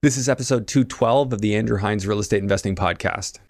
This is episode 212 of the Andrew Hines Real Estate Investing Podcast.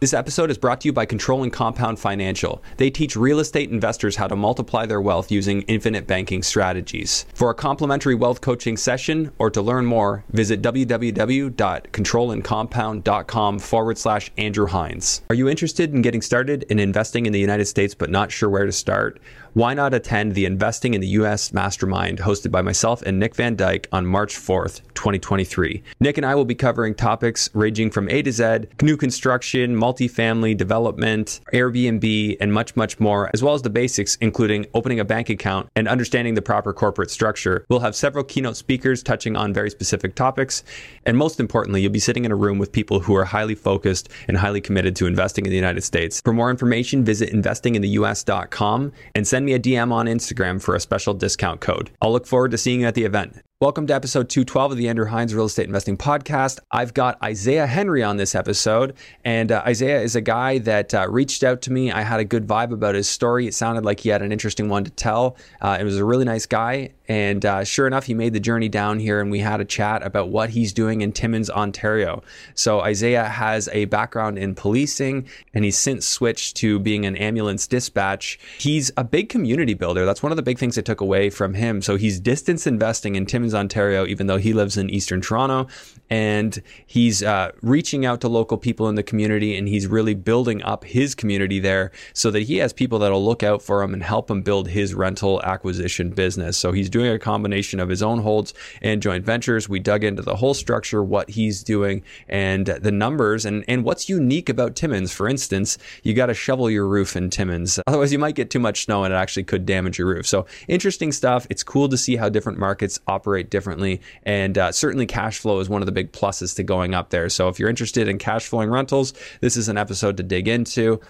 This episode is brought to you by Control and Compound Financial. They teach real estate investors how to multiply their wealth using infinite banking strategies. For a complimentary wealth coaching session or to learn more, visit www.controlandcompound.com forward slash Andrew Hines. Are you interested in getting started in investing in the United States but not sure where to start? Why not attend the Investing in the US Mastermind hosted by myself and Nick Van Dyke on March 4th, 2023? Nick and I will be covering topics ranging from A to Z, new construction, multifamily development, Airbnb, and much, much more, as well as the basics, including opening a bank account and understanding the proper corporate structure. We'll have several keynote speakers touching on very specific topics. And most importantly, you'll be sitting in a room with people who are highly focused and highly committed to investing in the United States. For more information, visit investingintheus.com and send me a DM on Instagram for a special discount code. I'll look forward to seeing you at the event. Welcome to episode 212 of the Andrew Hines Real Estate Investing Podcast. I've got Isaiah Henry on this episode, and uh, Isaiah is a guy that uh, reached out to me. I had a good vibe about his story. It sounded like he had an interesting one to tell. Uh, it was a really nice guy, and uh, sure enough, he made the journey down here, and we had a chat about what he's doing in Timmins, Ontario. So Isaiah has a background in policing, and he's since switched to being an ambulance dispatch. He's a big community builder. That's one of the big things I took away from him. So he's distance investing in Timmins Ontario, even though he lives in Eastern Toronto. And he's uh, reaching out to local people in the community and he's really building up his community there so that he has people that'll look out for him and help him build his rental acquisition business. So he's doing a combination of his own holds and joint ventures. We dug into the whole structure, what he's doing, and the numbers, and, and what's unique about Timmins. For instance, you got to shovel your roof in Timmins. Otherwise, you might get too much snow and it actually could damage your roof. So interesting stuff. It's cool to see how different markets operate differently. And uh, certainly, cash flow is one of the big pluses to going up there. So if you're interested in cash flowing rentals, this is an episode to dig into.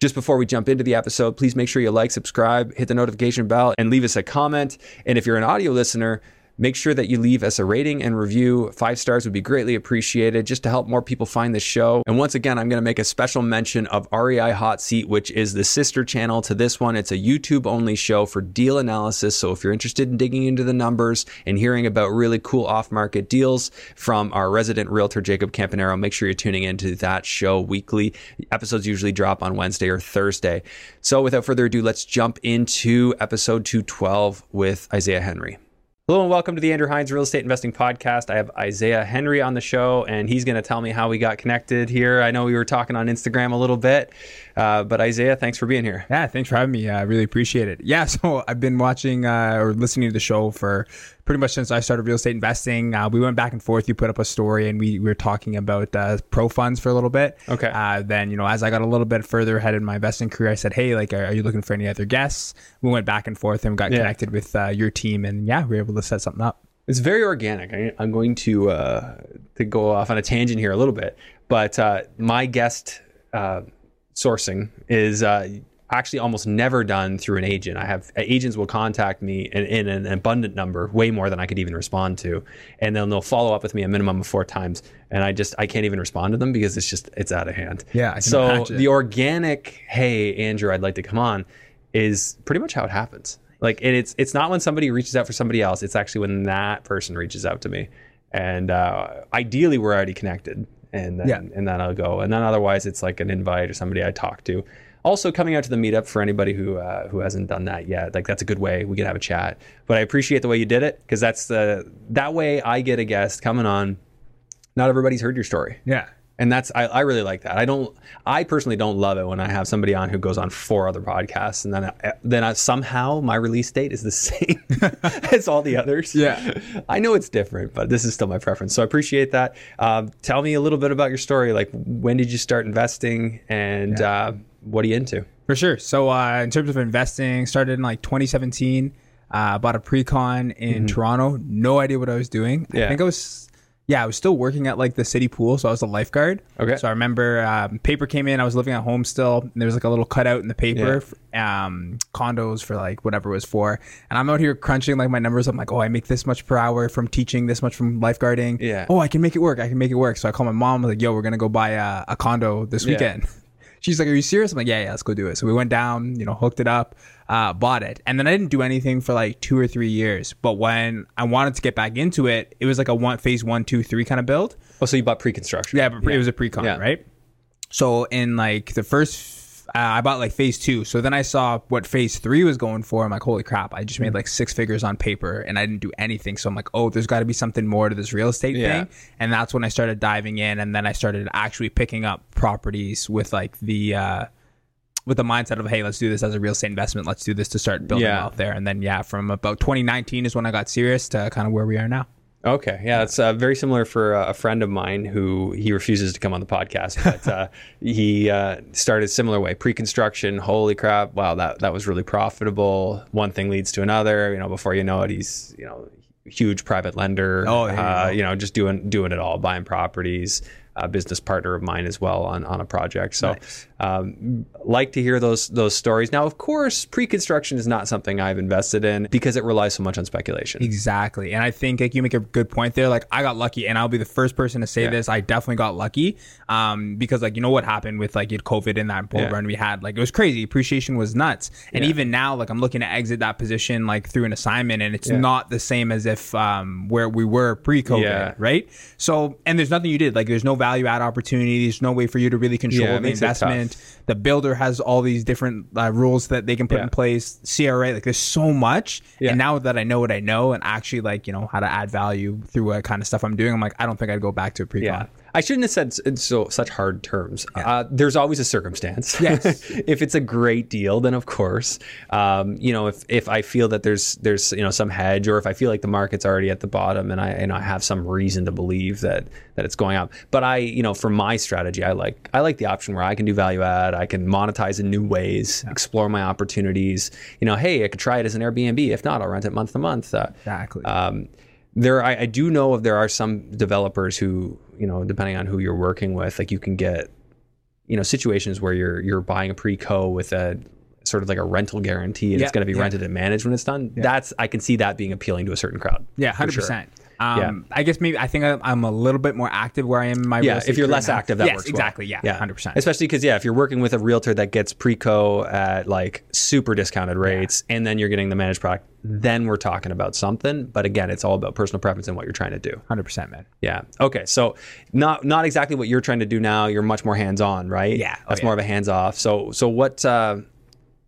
Just before we jump into the episode, please make sure you like, subscribe, hit the notification bell, and leave us a comment. And if you're an audio listener, Make sure that you leave us a rating and review. Five stars would be greatly appreciated just to help more people find the show. And once again, I'm going to make a special mention of REI Hot Seat, which is the sister channel to this one. It's a YouTube only show for deal analysis. So if you're interested in digging into the numbers and hearing about really cool off market deals from our resident realtor, Jacob Campanero, make sure you're tuning into that show weekly. Episodes usually drop on Wednesday or Thursday. So without further ado, let's jump into episode 212 with Isaiah Henry. Hello and welcome to the Andrew Hines Real Estate Investing Podcast. I have Isaiah Henry on the show, and he's going to tell me how we got connected here. I know we were talking on Instagram a little bit, uh, but Isaiah, thanks for being here. Yeah, thanks for having me. I really appreciate it. Yeah, so I've been watching uh, or listening to the show for pretty much since I started real estate investing. Uh, we went back and forth. You put up a story, and we, we were talking about uh, pro funds for a little bit. Okay. Uh, then you know, as I got a little bit further ahead in my investing career, I said, "Hey, like, are, are you looking for any other guests?" We went back and forth and got Yeah. connected with uh, your team, and yeah, we were able to set something up. It's very organic. I, I'm going to uh, to go off on a tangent here a little bit, but uh, my guest uh, sourcing is uh, actually almost never done through an agent. I have agents will contact me in, in an abundant number, way more than I could even respond to, and then they'll follow up with me a minimum of four times, and I just I can't even respond to them because it's just it's out of hand. Yeah, so imagine. the organic, hey Andrew, I'd like to come on, is pretty much how it happens. Like and it's it's not when somebody reaches out for somebody else. It's actually when that person reaches out to me, and uh, ideally we're already connected, and then, Yeah. and then I'll go, and then otherwise it's like an invite or somebody I talk to. Also, coming out to the meetup for anybody who uh, who hasn't done that yet, like that's a good way we can have a chat. But I appreciate the way you did it because that's the that way I get a guest coming on. Not everybody's heard your story Yeah. And that's I, I really like that. I don't I personally don't love it when I have somebody on who goes on four other podcasts and then I, then I, somehow my release date is the same as all the others. Yeah. I know it's different, but this is still my preference. So I appreciate that. Um, tell me a little bit about your story. Like when did you start investing and uh, what are you into? For sure. So, uh, in terms of investing, started in like 2017. Uh, bought a pre-con in Toronto. No idea what I was doing. Mm-hmm. Yeah. I think I was, Yeah, I was still working at like the city pool, so I was a lifeguard. Okay. So I remember um, paper came in. I was living at home still. And there was like a little cutout in the paper, um, condos for like whatever it was for. And I'm out here crunching like my numbers. I'm like, oh, I make this much per hour from teaching, this much from lifeguarding. Yeah. Oh, I can make it work. I can make it work. So I call my mom. I was like, yo, we're gonna go buy a, a condo this Yeah. weekend. She's like, "Are you serious?" I'm like, "Yeah, yeah, let's go do it." So we went down, you know, hooked it up, uh, bought it, and then I didn't do anything for like two or three years. But when I wanted to get back into it, it was like a one phase one, two, three kind of build. Oh, so you bought pre-construction? Yeah, but it was a pre-con, Yeah. right? So in like the first, I bought like phase two. So then I saw what phase three was going for. I'm like, holy crap! I just Mm. made like six figures on paper, and I didn't do anything. So I'm like, oh, there's got to be something more to this real estate Yeah. thing. And that's when I started diving in, and then I started actually picking up properties with like the. uh with the mindset of hey let's do this as a real estate investment let's do this to start building Yeah. out there and then yeah from about 2019 is when i got serious to kind of where we are now Okay, yeah, it's uh, very similar for uh, a friend of mine who he refuses to come on the podcast, but uh, he uh, started a similar way. Pre-construction, holy crap! Wow, that that was really profitable. One thing leads to another. You know, before you know it, he's you know huge private lender. Oh, you uh, you know, just doing doing it all, buying properties. A business partner of mine as well on, on a project. So, Nice. um, like to hear those those stories. Now, of course, pre-construction is not something I've invested in because it relies so much on speculation. Exactly. And I think like you make a good point there. Like I got lucky and I'll be the first person to say this. I definitely got lucky. Um, because like you know what happened with like COVID in that bull Yeah. run we had. Like it was crazy. Appreciation was nuts. And Yeah. even now, like I'm looking to exit that position like through an assignment and it's Yeah. not the same as if um where we were pre COVID, Yeah. right? So and there's nothing you did. Like there's no value add opportunity. There's no way for you to really control Yeah, the makes it tough. investment. The builder has all these different uh, rules that they can put Yeah. in place. CRA, like there's so much. Yeah. And now that I know what I know and actually like, you know, how to add value through what kind of stuff I'm doing, I'm like, I don't think I'd go back to a pre-con. Yeah. I shouldn't have said so such hard terms. Uh, there's always a circumstance. Yes. if it's a great deal, then of course, um, you know, if, if I feel that there's there's you know some hedge, or if I feel like the market's already at the bottom, and I and I have some reason to believe that that it's going up. But I, you know, for my strategy, I like I like the option where I can do value add, I can monetize in new ways, explore my opportunities. You know, hey, I could try it as an Airbnb. If not, I'll rent it month to month. Uh, Exactly. um, there, I, I do know of there are some developers who, you know, depending on who you're working with, like you can get, you know, situations where you're you're buying a pre-co with a sort of like a rental guarantee and Yeah, it's going to be yeah. rented and managed when it's done. That's I can see that being appealing to a certain crowd. yeah, for hundred sure. Um, I guess maybe I think I'm- a little bit more active where I am in my real Yeah, if you're less now. active, that yes, works well. exactly. Yeah, hundred percent. Especially because yeah, if you're working with a realtor that gets pre-co at like super discounted rates, and then you're getting the managed product, then we're talking about something. But again, it's all about personal preference and what you're trying to do. Hundred percent, man. Yeah. Okay. So not not exactly what you're trying to do now. You're much more hands on, right? Yeah. Oh, That's yeah. more of a hands off. So so what uh,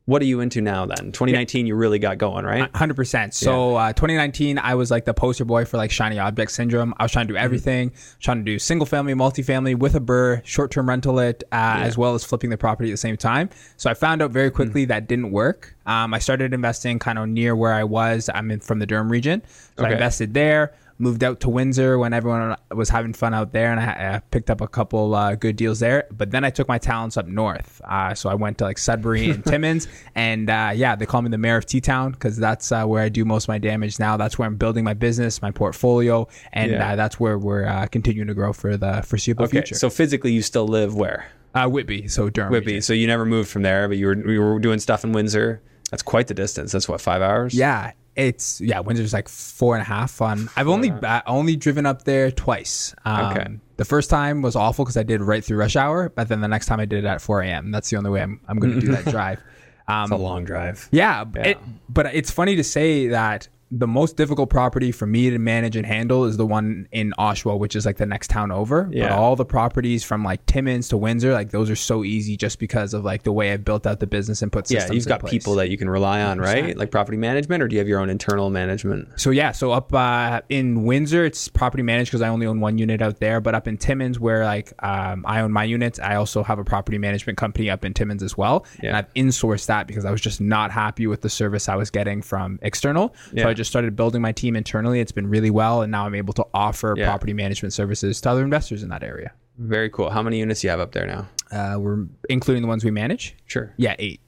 what are you into now then? 2019, you really got going, right? Hundred percent. So, uh, 2019, I was like the poster boy for like shiny object syndrome. I was trying to Mm-hmm. do everything, trying to do single family, multifamily with a burr, short term rental it, uh, as well as flipping the property at the same time. So I found out very Mm. quickly that didn't work. Um, I started investing kind of near where I was. I'm in from the Durham region, so I invested there. Moved out to Windsor when everyone was having fun out there, and I, I picked up a couple uh, good deals there. But then I took my talents up north. Uh, so I went to like Sudbury and Timmins, and uh, yeah, they call me the mayor of T Town because that's uh, where I do most of my damage now. That's where I'm building my business, my portfolio, and Yeah. uh, that's where we're uh, continuing to grow for the foreseeable Okay. future. So physically, you still live where? uh, Whitby, so Durham. Whitby. region. So you never moved from there, but you were you were doing stuff in Windsor. That's quite the distance. That's what five hours. Yeah, it's yeah. Windsor's like four and a half on. I've only uh, only driven up there twice. Um, Okay. The first time was awful because I did right through rush hour, but then the next time I did it at 4 a.m. That's the only way I'm, I'm going to do that drive. Um, It's a long drive. yeah, Yeah. It, but it's funny to say that the most difficult property for me to manage and handle is the one in Oshawa, which is like the next town over. But Yeah. all the properties from like Timmins to Windsor, like those are so easy just because of like the way I built out the business and put Yeah, you've got place. people that you can rely on, right? 100%. Like property management, or do you have your own internal management? So yeah, so up uh, in Windsor, it's property managed because I only own one unit out there. But up in Timmins, where like um, I own my units, I also have a property management company up in Timmins as well, and I've insourced that because I was just not happy with the service I was getting from external. Yeah. So I just started building my team internally. It's been really well, and now I'm able to offer Yeah. property management services to other investors in that area. Very cool. How many units do you have up there now? Uh, we're including the ones we manage. Sure. Yeah, eight.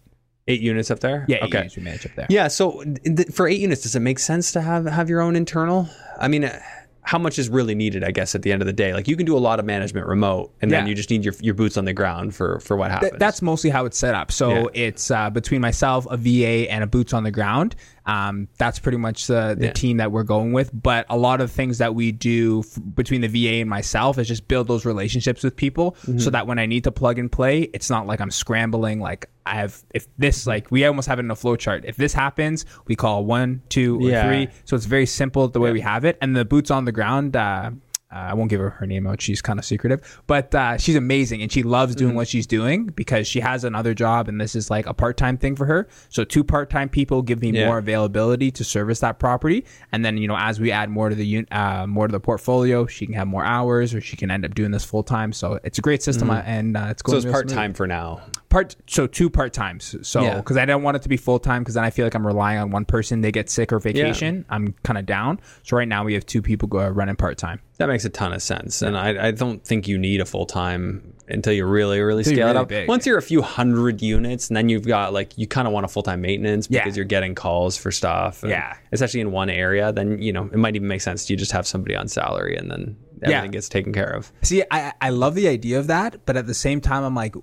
Eight units up there. Yeah, Okay. units we manage up there. Yeah. So th- for eight units, does it make sense to have have your own internal? I mean, uh, how much is really needed, I guess, at the end of the day. Like you can do a lot of management remote, and then you just need your your boots on the ground for for what happens. Th- that's mostly how it's set up. So Yeah. it's uh, between myself, a VA, and a boots on the ground. Um, that's pretty much the, the Yeah. team that we're going with. But a lot of things that we do f- between the VA and myself is just build those relationships with people, Mm-hmm. so that when I need to plug and play, it's not like I'm scrambling. Like I have, if this like we almost have it in a flow chart. If this happens, we call one, two, or Yeah. three. So it's very simple the way we have it. And the boots on the ground. Uh, I won't give her her name out. She's kind of secretive, but uh, she's amazing and she loves doing what she's doing because she has another job and this is like a part time thing for her. So two part time people give me Yeah. more availability to service that property, and then you know as we add more to the uh, more to the portfolio, she can have more hours or she can end up doing this full time. So it's a great system uh, and uh, it's going so it's part time for now. Part so two part times. So Yeah. because I don't want it to be full time because then I feel like I'm relying on one person. They get sick or vacation. I'm kind of down. So right now we have two people go running part time. That makes a ton of sense, and I, I don't think you need a full time until you really really you're scale it up. big. Once you're a few hundred units, and then you've got like you kind of want a full time maintenance Yeah. because you're getting calls for stuff. and Yeah. especially in one area, then you know it might even make sense to just have somebody on salary, and then everything Yeah. gets taken care of. See, I I love the idea of that, but at the same time, I'm like,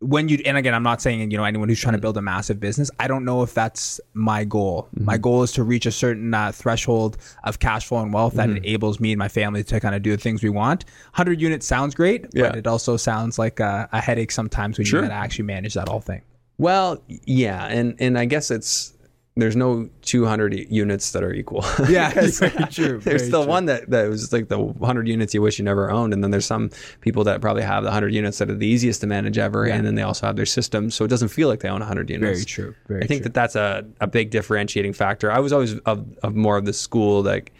when you and again, I'm not saying you know anyone who's trying to mm. build a massive business. I don't know if that's my goal. My mm-hmm. goal is to reach a certain uh, threshold of cash flow and wealth that mm-hmm. enables me and my family to kind of do the things we want. Hundred units sounds great, Yeah. but it also sounds like a, a headache sometimes when Sure. you got to actually manage that whole thing. Well, yeah, and and I guess it's there's no 200 units that are equal. Yeah, Because very true, There's very the true. one that, that was like the 100 units you wish you never owned, and then there's some people that probably have the 100 units that are the easiest to manage ever, and then they also have their system, so it doesn't feel like they own 100 units. Very true. Very true. I think true. that that's a, a big differentiating factor. I was always of, of more of the school like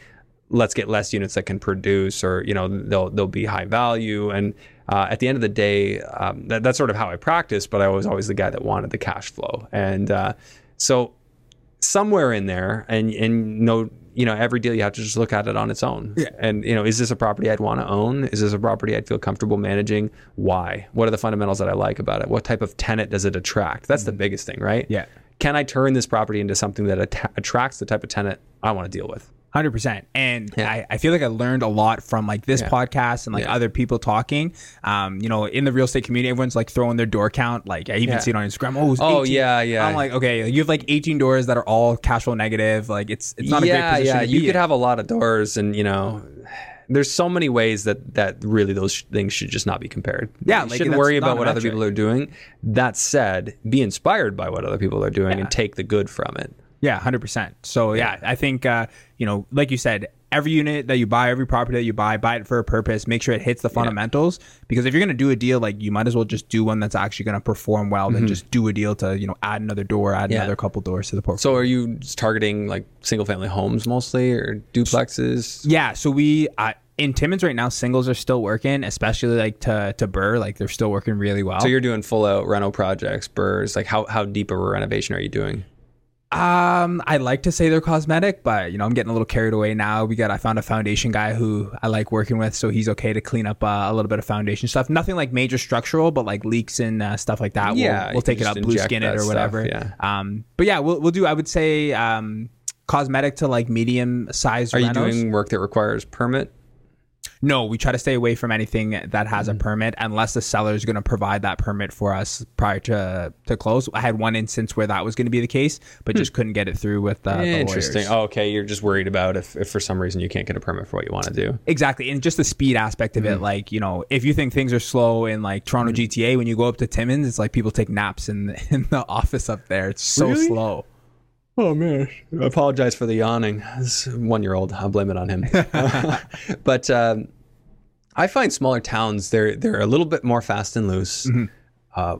let's get less units that can produce or you know they'll they'll be high value and uh, at the end of the day um, that, that's sort of how I practice but I was always the guy that wanted the cash flow and uh, so somewhere in there and and no you know every deal you have to just look at it on its own. Yeah. and you know is this a property I'd want to own? Is this a property I'd feel comfortable managing? Why? What are the fundamentals that I like about it? What type of tenant does it attract? That's the mm-hmm. biggest thing right? Yeah. can I turn this property into something that atta- attracts the type of tenant I want to deal with Hundred percent, and Yeah. I, I feel like I learned a lot from like this Yeah. podcast and like Yeah. other people talking. Um, you know, in the real estate community, everyone's like throwing their door count. Like I even see it on Instagram. Oh, it's Oh, yeah, yeah. I'm like, okay, you have like 18 doors that are all cash flow negative. Like it's it's not a great position. yeah. You could in. have a lot of doors, and you know, there's so many ways that that really those sh- things should just not be compared. Yeah, you like, shouldn't worry about what other people are doing. That said, be inspired by what other people are doing and take the good from it. Yeah, hundred percent. So yeah, I think uh, you know, like you said, every unit that you buy, every property that you buy, buy it for a purpose. Make sure it hits the fundamentals. Because if you're gonna do a deal, like you might as well just do one that's actually gonna perform well than just do a deal to you know add another door, add Mm-hmm. Yeah. another couple doors to the portfolio. So, are you just targeting like single family homes mostly, or duplexes? Yeah, so we uh, in Timmins right now, singles are still working, especially like to to Burr, like they're still working really well. So you're doing full out reno projects, burrs. Like how how deep of a renovation are you doing? Um, I like to say they're cosmetic, but you know, I'm getting a little carried away now. We got I found a foundation guy who I like working with, so he's okay to clean up uh, a little bit of foundation stuff. Nothing like major structural, but like leaks and uh, stuff like that. Yeah, we'll, we'll take it up, blue skin it or stuff, whatever. yeah. Um, but yeah, we'll we'll do. I would say um, cosmetic to like medium size. Are you doing work that requires permit? No, we try to stay away from anything that has Mm-hmm. a permit unless the seller is going to provide that permit for us prior to to close. I had one instance where that was going to be the case, but just couldn't get it through with uh, the Interesting. lawyers. Oh, okay, you're just worried about if, if for some reason you can't get a permit for what you want to do. Exactly, and just the speed aspect of Mm-hmm. it. Like you know, if you think things are slow in like Toronto GTA, when you go up to Timmins, it's like people take naps in in the office up there. It's so Really? slow. Oh man, I apologize for the yawning. This one year old, I'll blame it on him. but um, I find smaller towns they're they're a little bit more fast and loose, Mm-hmm. uh,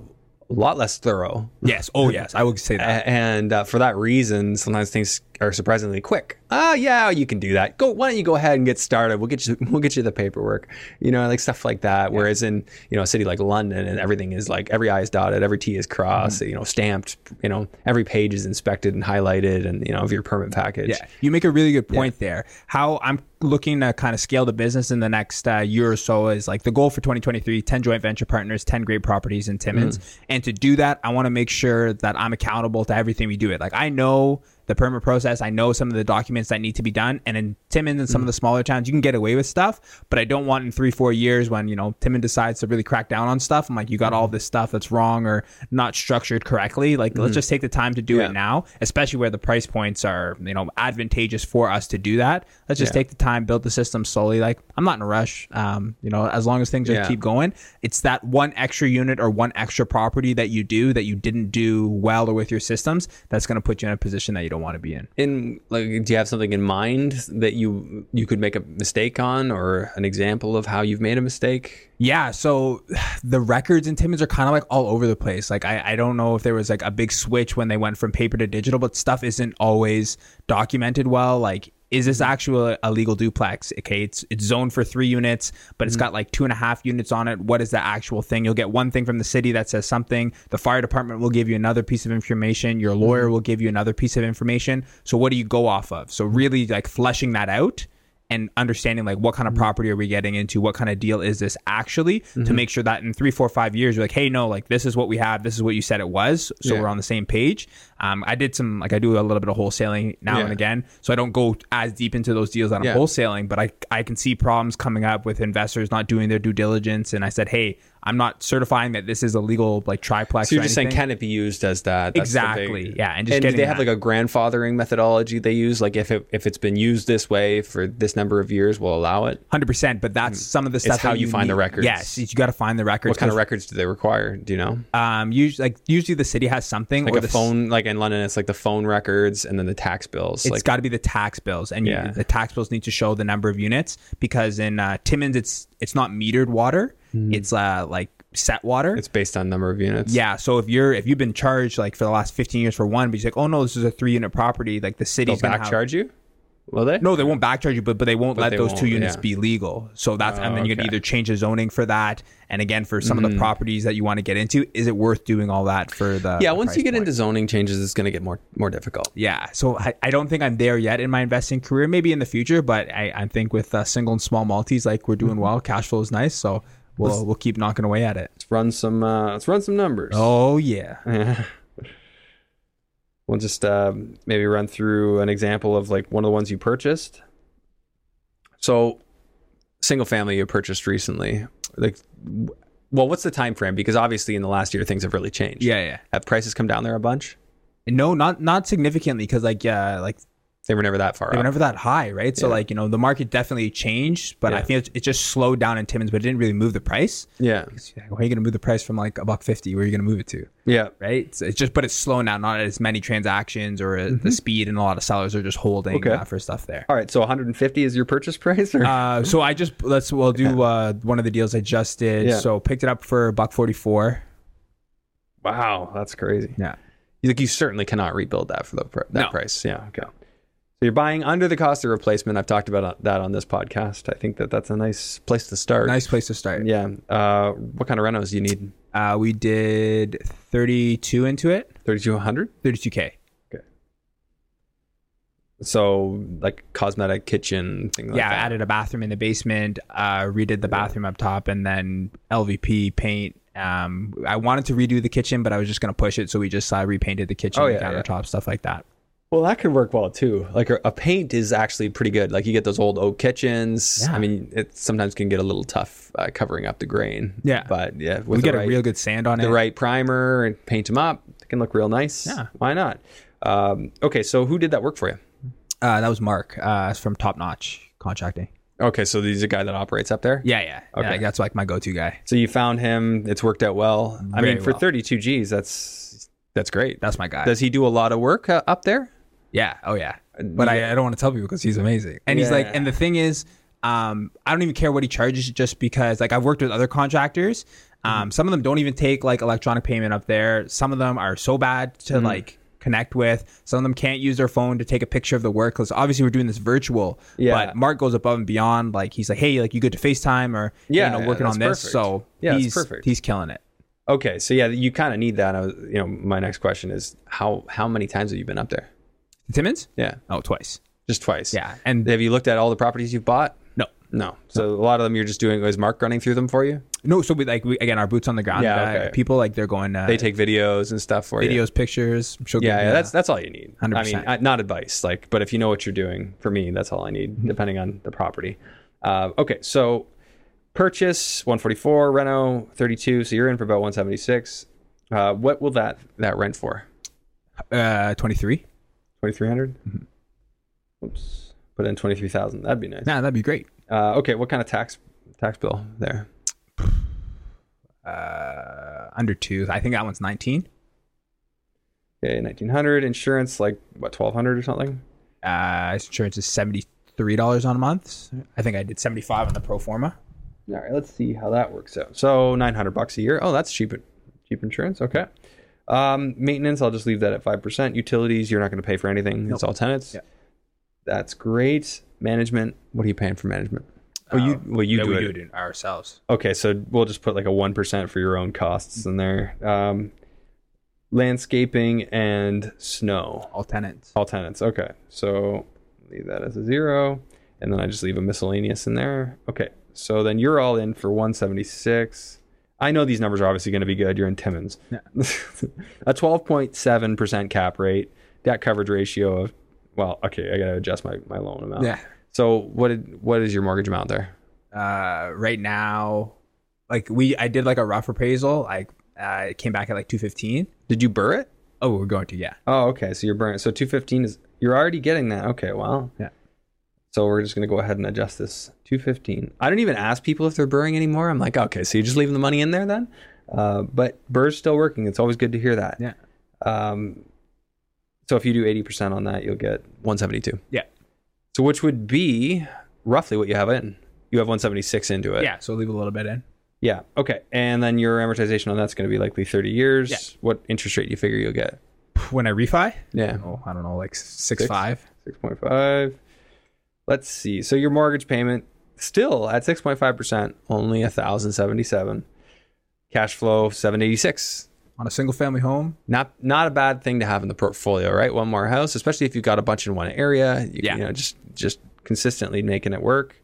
a lot less thorough, Yes. Oh yes, I would say that. And uh, for that reason, sometimes things are surprisingly quick. Ah, yeah, you can do that. Go. Why don't you go ahead and get started? We'll get you. We'll get you the paperwork. You know, like stuff like that. Whereas in you know a city like London, and everything is like every I is dotted, every T is crossed. Mm-hmm. You know, stamped. You know, every page is inspected and highlighted, and you know of your permit package. Yeah, you make a really good point there. How I'm looking to kind of scale the business in the next uh, year or so is like the goal for 2023 10 joint venture partners, 10 great properties in Timmins. And to do that, I want to make sure that I'm accountable to everything we do it. Like, I know the permit process. I know some of the documents that need to be done. And in Timmins and some of mm. the smaller towns, you can get away with stuff. But I don't want in three, four years when, you know, Timmins decides to really crack down on stuff. I'm like, you got all mm. this stuff that's wrong or not structured correctly. Like, let's mm. just take the time to do Yeah. it now, especially where the price points are, you know, advantageous for us to do that. Let's just Yeah. take the time, build the system slowly. Like, I'm not in a rush. Um, you know, as long as things just keep going, it's that one extra unit or one extra property that you do that you didn't do well or with your systems that's going to put you in a position that you don't want to be in. In like, do you have something in mind that you you could make a mistake on, or an example of how you've made a mistake? Yeah, so the records in Timmins are kind of like all over the place. Like I, I don't know if there was like a big switch when they went from paper to digital, but stuff isn't always documented well. Like, is this mm-hmm. actual uh, a legal duplex? Okay, it's it's zoned for three units, but it's mm-hmm. got like two and a half units on it. What is the actual thing? You'll get one thing from the city that says something. The fire department will give you another piece of information. Your lawyer mm-hmm. will give you another piece of information. So what do you go off of? So really like fleshing that out and understanding like what kind of property are we getting into? What kind of deal is this actually? To make sure that in three four five years you're like hey no like this is what we have. This is what you said it was. So Yeah. we're on the same page. Um, i did some like i do a little bit of wholesaling now Yeah. and again. So i don't go as deep into those deals that i'm Yeah. wholesaling but i i can see problems coming up with investors not doing their due diligence. And i said hey i'm not certifying that this is a legal like triplex So you're just saying, can it be used as that? That's Exactly, yeah, and just and do they have that. like a grandfathering methodology they use? Like if it if it's been used this way for this number of years, we'll allow it. Hundred percent, but that's some of the stuff. It's how that you find the need- records. Yes, you got to find the records. What kind of records do they require? Do you know? Um, usually, like usually the city has something Like or a the phone, like in London, it's like the phone records and then the tax bills. It's like got to be the tax bills, and you- Yeah. the tax bills need to show the number of units because in uh, Timmins, it's it's not metered water; it's uh, like set water. it's based on number of units. yeah, so if you're if you've been charged like for the last fifteen years for one, but you're like, oh no, this is a three unit property, like the they'll city's back have, charge you. Will they? No, they won't backcharge you, but but they won't let they those two won't, units yeah. be legal. So that's and then you can okay. either change the zoning for that, and again for some Mm-hmm. of the properties that you want to get into, is it worth doing all that for the? Yeah, the once you get point? into zoning changes, it's going to get more more difficult. Yeah, so I, I don't think I'm there yet in my investing career. Maybe in the future, but I, I think with uh, single and small multis, like we're doing Mm-hmm. well. Cash flow is nice, so we'll we'll keep knocking away at it. Let's run some. Uh, let's run some numbers. Oh yeah, We'll just uh, maybe run through an example of like one of the ones you purchased. So, single family you purchased recently. Like, well, what's the time frame? Because obviously, in the last year, things have really changed. yeah, yeah. Have prices come down there a bunch? No, not not significantly because like yeah, like They were never that far they were never that high, right? So Yeah. like you know the market definitely changed, but I think it, it just slowed down in Timmins, but it didn't really move the price. yeah, Why are you going to move the price from like a buck fifty? Where are you going to move it to? yeah. Right? It's, it's just, but it's slowing down. Not as many transactions or uh the speed, and a lot of sellers are just holding Mm-hmm. Okay. uh, for stuff there. All right, so 150 is your purchase price, or Uh, so I just let's we'll do uh, one of the deals I just did. Yeah. So picked it up for buck forty four. wow, that's crazy. Yeah. Like you certainly cannot rebuild that for the that No. price. Yeah. Okay. So you're buying under the cost of replacement. I've talked about that on this podcast. I think that that's a nice place to start. Nice place to start. Yeah. Uh, what kind of renos do you need? Uh, we did thirty two into it, 3200. thirty two k. Okay. So like cosmetic kitchen thing. Like yeah, I that. added a bathroom in the basement, uh, redid the bathroom up top, and then LVP paint. Um, I wanted to redo the kitchen, but I was just gonna push it, so we just uh, repainted the kitchen, Oh, the yeah, yeah. countertop, stuff like that. Well, that could work well too. Like a, paint is actually pretty good. Like you get those old oak kitchens. Yeah. I mean, it sometimes can get a little tough uh, covering up the grain. Yeah. But yeah, We get right, a real good sand on the it. The right primer and paint them up, it can look real nice. Yeah. Why not? Um, okay, so who did that work for you? Uh, that was Mark uh, from Top Notch Contracting. Okay, so he's a guy that operates up there. Yeah, yeah. Okay. Yeah, that's like my go-to guy. So you found him. It's worked out well. I Very mean, for well. 32 G's, that's that's great. That's my guy. Does he do a lot of work uh, up there? Yeah. Oh yeah. But I, I don't want to tell people because he's amazing. And he's like, and the thing is, um, I don't even care what he charges just because like I've worked with other contractors. Mm-hmm. Um, some of them don't even take like electronic payment up there. Some of them are so bad to Mm-hmm. like connect with. Some of them can't use their phone to take a picture of the work because obviously we're doing this virtual. Yeah. But Mark goes above and beyond. Like he's like, hey, like you good to FaceTime or Yeah, you know yeah, working on this. perfect. So Yeah, he's perfect. he's killing it. Okay, so yeah, you kind of need that. I was, you know, my next question is how how many times have you been up there? Timmins? Yeah, Oh, twice. just twice. Yeah, and Have you looked at all the properties you've bought? no, No. So a lot of them you're just doing. Is Mark running through them for you? No, so we like we, again our boots on the ground. Yeah, uh, okay. people like they're going. Uh, They take videos and stuff for you. videos, pictures. She'll Yeah, yeah, that's that's all you need. I mean, 100%. I, not advice, like, but if you know what you're doing, for me, that's all I need, Mm-hmm. depending on the property. Uh, okay, so purchase 144, reno 32, so you're in for about 176. Uh, what will that that rent for? uh, twenty three. 2300. Mm-hmm. Oops, put in 23,000. That'd be nice. Nah, that'd be great. Uh, okay, what kind of tax tax bill there? Uh, under two. I think that one's nineteen. Okay, 1900. Insurance like what 1200 or something. Uh, insurance is seventy three dollars on a month. I think I did seventy five on the pro forma. All right, let's see how that works out. So 900 bucks a year. Oh, that's cheap. Cheap insurance. Okay. Um, maintenance, I'll just leave that at 5%. Utilities, you're not going to pay for anything. It's all tenants. Yeah. That's great. Management, what are you paying for management? Oh, you well you yeah, do we it. do it ourselves. Okay, so we'll just put like a 1% for your own costs in there. Um, landscaping and snow. All tenants. All tenants. Okay. So leave that as a zero. And then I just leave a miscellaneous in there. Okay. So then you're all in for 176. I know these numbers are obviously going to be good. You're in Timmins. Yeah. a 12.7% cap rate, debt coverage ratio of, well, okay, I got to adjust my, my loan amount. Yeah. So what did, what is your mortgage amount there? Uh, right now, like we, I did like a rough appraisal. Like, uh, it came back at like two fifteen. Did you burr it? Oh, we're going to yeah. Oh, okay. So you're burning. So 215 is, you're already getting that. Okay. Well, Yeah. So we're just going to go ahead and adjust this 215. I don't even ask people if they're burring anymore. I'm like, okay, so you're just leaving the money in there then? Uh, but burr's still working. It's always good to hear that. Yeah. Um, so if you do 80% on that, you'll get 172. Yeah. So which would be roughly what you have in. You have 176 into it. Yeah. So leave a little bit in. Yeah. Okay. And then your amortization on that's going to be likely 30 years. Yeah. What interest rate do you figure you'll get? When I refi, Yeah. oh, I don't know, like six, five. 6.5. Let's see. So your mortgage payment still at 6.5%, only 1077. Cash flow 786. on a single family home. Not not a bad thing to have in the portfolio, right? One more house, especially if you've got a bunch in one area. You, Yeah. you know, just just consistently making it work.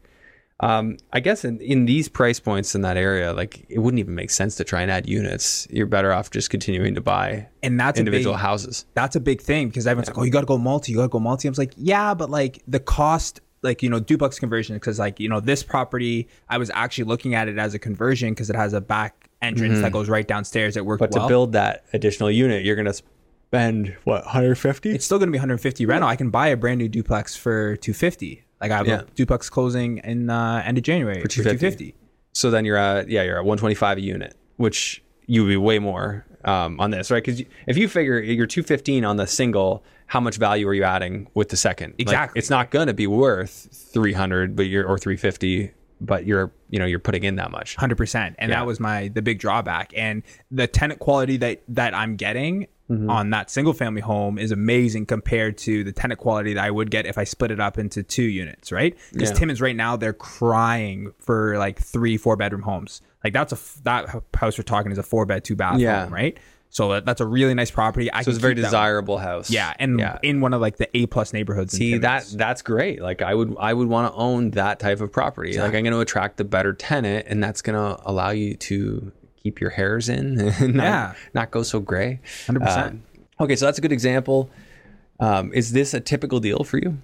Um, I guess in, in these price points in that area, like it wouldn't even make sense to try and add units. You're better off just continuing to buy And that's individual big, houses. that's a big thing because everyone's like, oh, you got to go multi, you got to go multi. I was like, yeah, but like the cost, like, you know, duplex conversion, because like, you know, this property, I was actually looking at it as a conversion because it has a back entrance that goes right downstairs. It worked Mm-hmm. But well. to build that additional unit, you're going to spend what 150? it's still going to be 150 rental. I can buy a brand new duplex for 250. Like I have Yeah. a duplex closing in uh, end of January for 250. 250. So then you're at yeah, you're at 125 a unit, which you would be way more um, on this, right? Because if you figure you're 215 on the single, how much value are you adding with the second? Like, Exactly. it's not going to be worth 300, but you're or 350, but you're you know you're putting in that much. hundred percent, and Yeah. that was my the big drawback. And the tenant quality that that I'm getting Mm-hmm. on that single family home is amazing compared to the tenant quality that I would get if I split it up into two units, right? Because Yeah. Timmins right now they're crying for like three four bedroom homes. Like that's a that house we're talking is a four bed two bath Yeah. home, right? So that, that's a really nice property. I So it's a very desirable house. Yeah, and yeah. in one of like the A plus neighborhoods. in See that that's great. Like I would I would want to own that type of property. Like I'm going to attract the better tenant, and that's going to allow you to keep your hairs in and not, Yeah. not go so gray. 100%. Um, okay, so that's a good example. Um, is this a typical deal for you?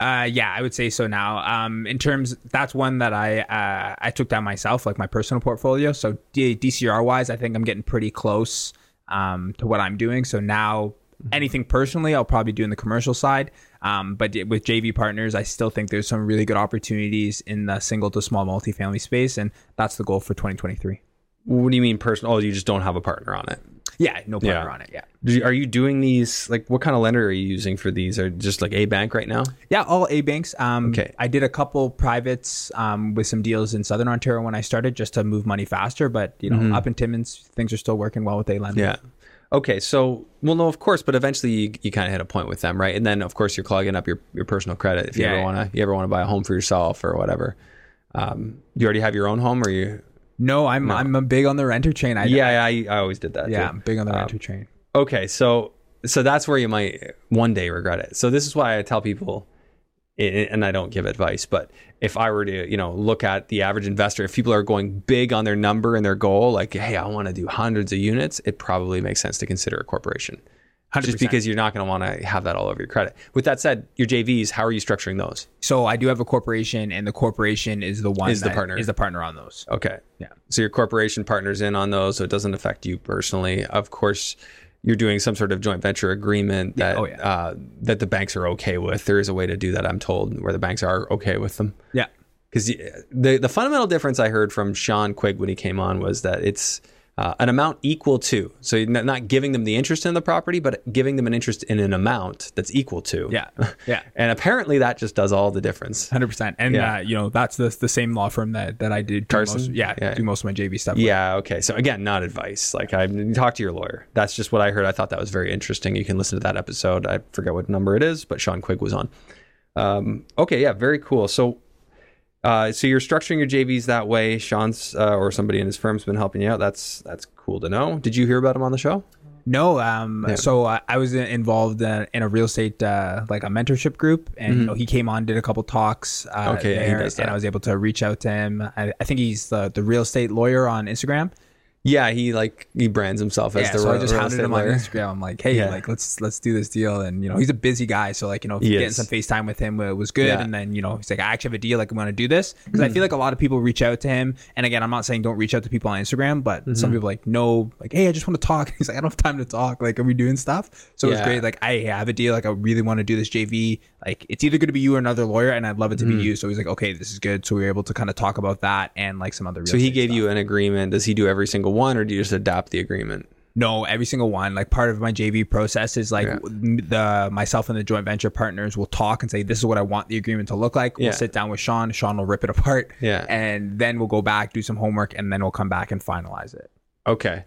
Uh, yeah, I would say so now. Um, in terms, that's one that I uh, I took down myself, like my personal portfolio. So D- DCR wise, I think I'm getting pretty close um, to what I'm doing. So now, anything personally, I'll probably do in the commercial side. Um, but with JV partners, I still think there's some really good opportunities in the single to small multifamily space, and that's the goal for 2023. What do you mean personal? Oh, you just don't have a partner on it. Yeah, no partner Yeah. on it. Yeah. Are you doing these? Like, what kind of lender are you using for these? Are just like a bank right now? Yeah, all A banks. Um, Okay. I did a couple privates um, with some deals in Southern Ontario when I started, just to move money faster. But you know, up in Timmins, things are still working well with A lender. Yeah. Okay, so well, no, of course, but eventually you, you kind of hit a point with them, right? And then of course you're clogging up your, your personal credit if you Yeah, ever want to you ever want to buy a home for yourself or whatever. Um, you already have your own home, or you? No, I'm I'm a big on the renter chain. I, Yeah, I, I always did that. yeah, too. I'm big on the Um, renter chain. Okay, so so that's where you might one day regret it. So this is why I tell people and I don't give advice, but if I were to, you know, look at the average investor, if people are going big on their number and their goal, like, hey, I want to do hundreds of units, it probably makes sense to consider a corporation. 100%. Just because you're not going to want to have that all over your credit. With that said, your JVs, how are you structuring those? So I do have a corporation, and the corporation is the one Is the that partner. is the partner on those. Okay. Yeah. So your corporation partners in on those, so it doesn't affect you personally. Of course, you're doing some sort of joint venture agreement that Oh, yeah. uh, that the banks are okay with. There is a way to do that, I'm told, where the banks are okay with them. Yeah. Because the the fundamental difference I heard from Sean Quigg when he came on was that it's uh, an amount equal to. So you're not giving them the interest in the property, but giving them an interest in an amount that's equal to. Yeah. Yeah. and apparently that just does all the difference. Hundred percent, and Yeah. uh, you know that's the the same law firm that that I did. Carson? most- yeah, Yeah. do most of my JV stuff. with. Yeah. Okay. So again, not advice. Like I talk to your lawyer. That's just what I heard. I thought that was very interesting. You can listen to that episode. I forget what number it is, but Sean Quigg was on. Um, okay. Yeah. Very cool. So, uh, so you're structuring your JVs that way. Sean's uh, or somebody in his firm's been helping you out. That's that's cool to know. Did you hear about him on the show? No, um, so uh, I was involved uh, in a real estate uh, like a mentorship group, and you know he came on, did a couple talks. Uh, Mm-hmm. Okay, there, and. I was able to reach out to him. I, I think he's the the real estate lawyer on Instagram. Yeah. He like he brands himself as Yeah, the so I real just real hounded him on. Instagram. I'm like, hey, Yeah. like let's let's do this deal, and you know he's a busy guy, so like you know getting some FaceTime with him was good, Yeah. and then you know he's like, I actually have a deal, like I'm going to do this because Mm-hmm. I feel like a lot of people reach out to him, and again, I'm not saying don't reach out to people on Instagram, but Mm-hmm. some people like no, like hey, I just want to talk. He's like, I don't have time to talk. Like, are we doing stuff? So it's great. Like, I have a deal. Like, I really want to do this JV. Like, it's either going to be you or another lawyer, and I'd love it to Mm-hmm. be you. So he's like, okay, this is good. So we were able to kind of talk about that and like some other. Real So he gave stuff. you an agreement. Does he do every single one, or do you just adapt the agreement? No, every single one. Like part of my JV process is like Yeah. the myself and the joint venture partners will talk and say, "This is what I want the agreement to look like." Yeah. We'll sit down with Sean. Sean will rip it apart. Yeah. and then we'll go back, do some homework, and then we'll come back and finalize it. Okay.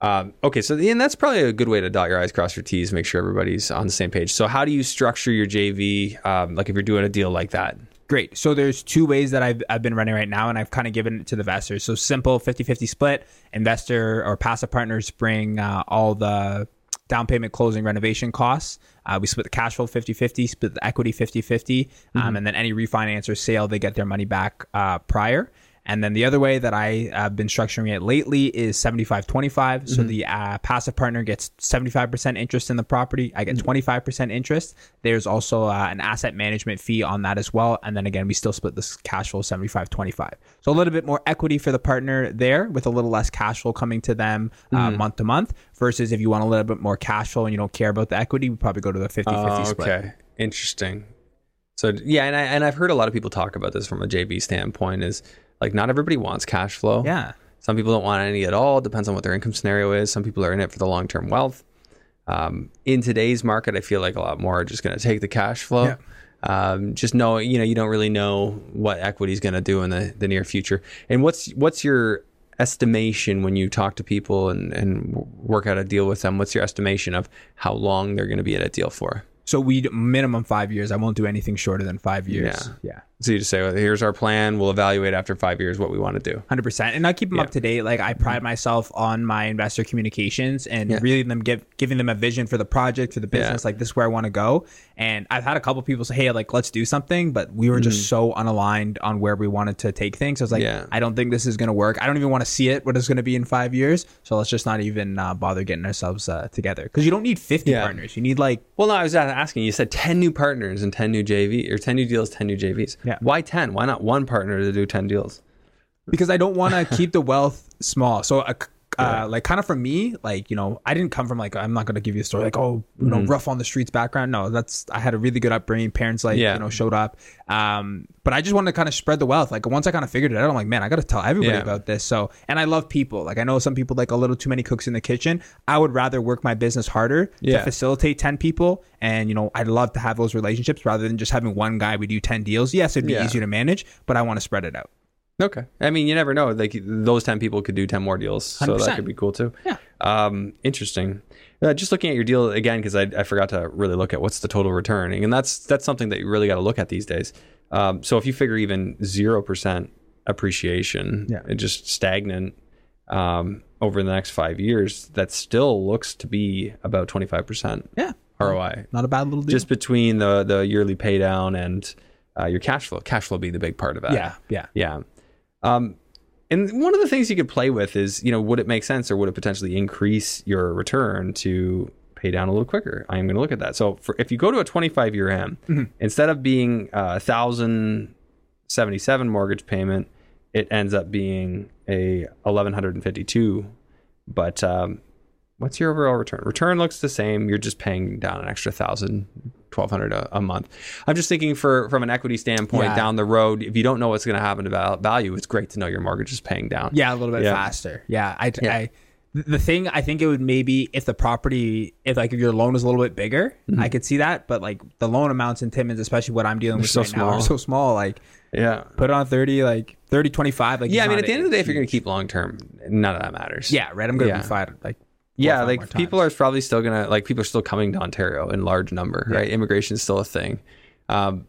Um, okay, so and that's probably a good way to dot your i's, cross your t's, make sure everybody's on the same page. So, how do you structure your JV? Um, like if you're doing a deal like that? Great. So there's two ways that I've, I've been running right now, and I've kind of given it to the investors. So simple 50-50 split. Investor or passive partners bring uh, all the down payment, closing, renovation costs. Uh, we split the cash flow 50-50, split the equity 50-50, um, and then any refinance or sale, they get their money back uh, prior. And then the other way that I have been structuring it lately is 75 25. So the uh, passive partner gets 75% interest in the property. I get 25% interest. There's also uh, an asset management fee on that as well. And then again, we still split this cash flow 75 25. So a little bit more equity for the partner there with a little less cash flow coming to them uh, month to month versus if you want a little bit more cash flow and you don't care about the equity, we probably go to the 50 50 Oh, split. okay, interesting. So yeah, and I and I've heard a lot of people talk about this from a JV standpoint. Is like not everybody wants cash flow. Yeah. Some people don't want any at all. It Depends on what their income scenario is. Some people are in it for the long term wealth. Um, in today's market, I feel like a lot more are just going to take the cash flow. Yeah. Um, just know, you know, you don't really know what equity is going to do in the, the near future. And what's what's your estimation when you talk to people and, and work out a deal with them? What's your estimation of how long they're going to be at a deal for? So we minimum five years. I won't do anything shorter than five years. Yeah. yeah. So you just say, well, here's our plan. We'll evaluate after five years what we want to do. Hundred percent, and I keep them up to date. Like I pride myself on my investor communications and Yeah. really them give giving them a vision for the project for the business. Like this is where I want to go. And I've had a couple people say, "Hey, like let's do something," but we were just so unaligned on where we wanted to take things. I was like, Mm-hmm. Yeah. I don't think this is going to work. I don't even want to see it what it's going to be in five years. So let's just not even uh, bother getting ourselves uh, together because you don't need fifty Yeah. partners. You need like Well, no, I was asking. You said ten new partners and ten new JV or ten new deals, ten new JVs. Yeah. Why ten? Why not one partner to do ten deals? because I don't want to keep the wealth small. So, uh, uh, like, kind of for me, like you know, I didn't come from like I'm not gonna give you a story like oh you know rough on the streets background. No, that's I had a really good upbringing. Parents like Yeah. you know showed up, um, but I just wanted to kind of spread the wealth. Like once I kind of figured it out, I'm like man, I got to tell everybody Yeah. about this. So, and I love people. Like I know some people like a little too many cooks in the kitchen. I would rather work my business harder Yeah. to facilitate ten people, and you know I'd love to have those relationships rather than just having one guy. We do ten deals. Yes, it'd be easier to manage, but I want to spread it out. Okay. I mean, you never know. Like those ten people could do ten more deals, so that 100%. could be cool too. Yeah. Um, interesting. Uh, just looking at your deal again, because I, I forgot to really look at what's the total return. and that's that's something that you really got to look at these days. Um, so if you figure even zero percent appreciation, Yeah. and just stagnant um, over the next five years, that still looks to be about twenty five percent. Yeah. ROI. Not a bad little deal. Just between the the yearly pay down and uh, your cash flow. Cash flow be the big part of that. yeah, yeah. Yeah. Um, and one of the things you could play with is, you know, would it make sense or would it potentially increase your return to pay down a little quicker? I am going to look at that. So for, if you go to a 25 year M, instead of being a thousand seventy seven mortgage payment, it ends up being a 1152. But um, what's your overall return? Return looks the same. You're just paying down an extra thousand, twelve hundred a, a month. I'm just thinking for from an equity standpoint Yeah. down the road. If you don't know what's going to happen to val- value, it's great to know your mortgage is paying down. Yeah, a little bit Yeah. faster. Yeah, I, Yeah. I, the thing I think it would maybe if the property, if like if your loan is a little bit bigger, mm-hmm. I could see that. But like the loan amounts in Timmins, especially what I'm dealing with so right now, are small. so small. Like yeah, put it on thirty, like 30, 25. Like yeah. I mean, at the end of the day, if you're going to keep long term, none of that matters. yeah, right. I'm gonna Yeah. be fine. Like yeah. four or five Like people are probably still gonna like people are still coming to Ontario in large number, right? Immigration is still a thing. Um,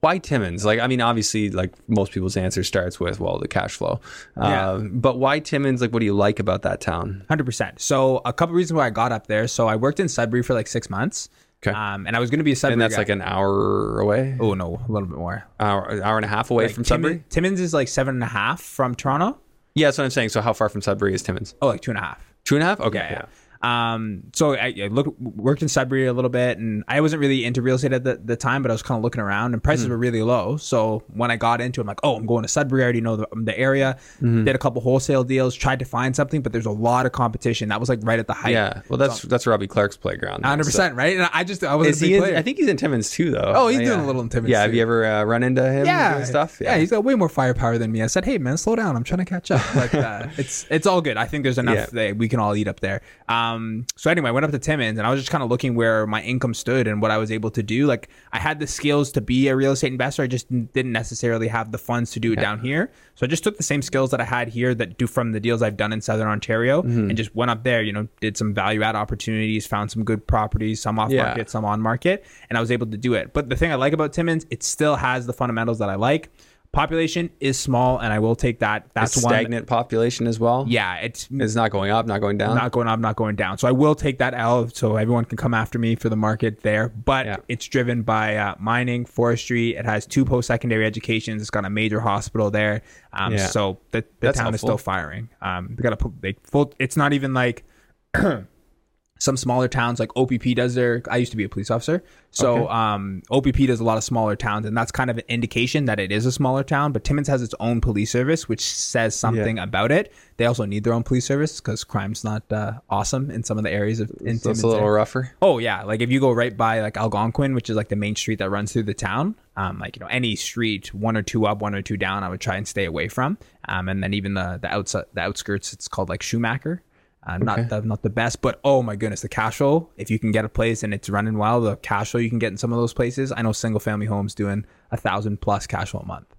why Timmins? Like, I mean, obviously, like most people's answer starts with, well, the cash flow. Yeah. Um, but why Timmins? Like, what do you like about that town? Hundred percent. So a couple reasons why I got up there. So I worked in Sudbury for like six months. Okay. Um, and I was gonna be a Sudbury. And that's guy. like an hour away, oh no, a little bit more. hour, hour and a half away Like from Timmins, Sudbury. Timmins is like seven and a half from Toronto. Yeah, that's what I'm saying. So, how far from Sudbury is Timmins? Oh, like two and a half. Two and a half. Okay. yeah, yeah. Um, so I, I look worked in Sudbury a little bit, and I wasn't really into real estate at the, the time, but I was kind of looking around, and prices were really low. So when I got into, it, I'm like, oh, I'm going to Sudbury. I already know the, the area. Did a couple wholesale deals, tried to find something, but there's a lot of competition. That was like right at the height. Yeah. Well, that's that's Robbie Clark's playground. hundred So- percent, right? And I just I wasn't Is a big he in, player. I think he's in Timmins too, though. Oh, he's yeah. doing a little in Timmins, Yeah. Have you ever uh, run into him? yeah, stuff. Yeah. he's got way more firepower than me. I said, "Hey, man, slow down. I'm trying to catch up." But uh, it's it's all good. I think there's enough Yeah. that we can all eat up there. Um, so anyway, I went up to Timmins, and I was just kind of looking where my income stood and what I was able to do. Like, I had the skills to be a real estate investor. I just didn't necessarily have the funds to do it down here. So I just took the same skills that I had here that do from the deals I've done in Southern Ontario, Mm-hmm. and just went up there. You know, did some value add opportunities, found some good properties, some off Yeah. market, some on market, and I was able to do it. But the thing I like about Timmins, it still has the fundamentals that I like. Population is small, and I will take that. That's It's one. stagnant population as well. Yeah, it's It's not going up, not going down. not going up, not going down. So I will take that L, so everyone can come after me for the market there. But Yeah. it's driven by uh, mining, forestry. It has two post-secondary educations. It's got a major hospital there. Um, Yeah. So the, the town is still firing. Um, they got a they full. It's not even like. Some smaller towns like OPP does their. I used to be a police officer, so Okay. um, OPP does a lot of smaller towns, and that's kind of an indication that it is a smaller town. But Timmins has its own police service, which says something about it. They also need their own police service because crime's not uh, awesome in some of the areas of in so it's a little there. rougher. Oh yeah, like if you go right by like Algonquin, which is like the main street that runs through the town, um, like you know any street one or two up, one or two down, I would try and stay away from. Um, and then even the the outside the outskirts, it's called like Schumacher. Uh, not the not the best, but oh my goodness, the cash flow. If you can get a place and it's running well, the cash flow you can get in some of those places. I know single family homes doing a thousand plus cash flow a month.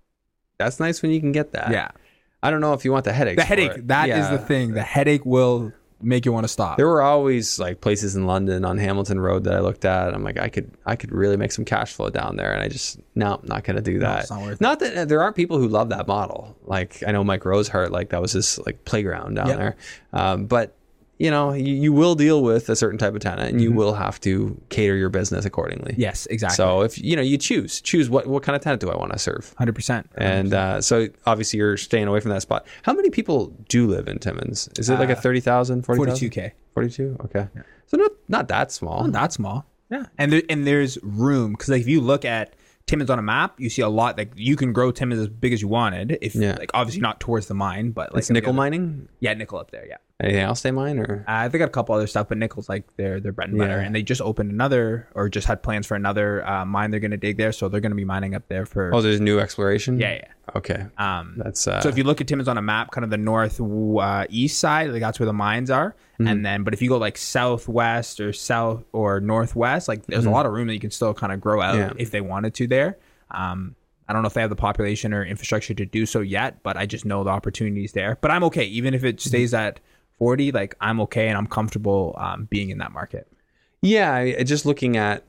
That's nice when you can get that. Yeah, I don't know if you want the headache. the headache that is the thing. The headache will make you want to stop. There were always like places in London on Hamilton Road that I looked at. I'm like, I could, I could really make some cash flow down there, and I just, no, I'm not gonna do that. it's not not that there aren't people who love that model. Like I know Mike Rosehart, like that was his like playground down Yep. there. Um, but you know, you, you will deal with a certain type of tenant, and you will have to cater your business accordingly. Mm-hmm. yes, exactly. So if you know, you choose, choose what what kind of tenant do I want to serve. hundred percent. And uh, so obviously you're staying away from that spot. How many people do live in Timmins? Is it like a 30,000, 40,000? Uh, forty two k. 42? Okay. So not not that small. Not that small. Yeah, and there, and there's room because like if you look at Timmins on a map, you see a lot. Like you can grow Timmins as big as you wanted. If Yeah. like obviously not towards the mine, but like it's nickel other- mining? Yeah, nickel up there. Yeah. Anything else they mine or? Uh, they got a couple other stuff, but nickel's like their their bread and butter, Yeah. and they just opened another or just had plans for another uh, mine they're going to dig there, so they're going to be mining up there for. Oh, there's new exploration? yeah, yeah. Okay. Um, That's uh so if you look at Timmins on a map, kind of the north uh, east side, like that's where the mines are. Mm-hmm. And then, but if you go like southwest or south or northwest, like there's a lot of room that you can still kind of grow out Mm-hmm. Yeah. if they wanted to there. Um, I don't know if they have the population or infrastructure to do so yet, but I just know the opportunities there. But I'm okay, even if Mm-hmm. it stays at 40. Like I'm okay and I'm comfortable um, being in that market. Yeah, I- just looking at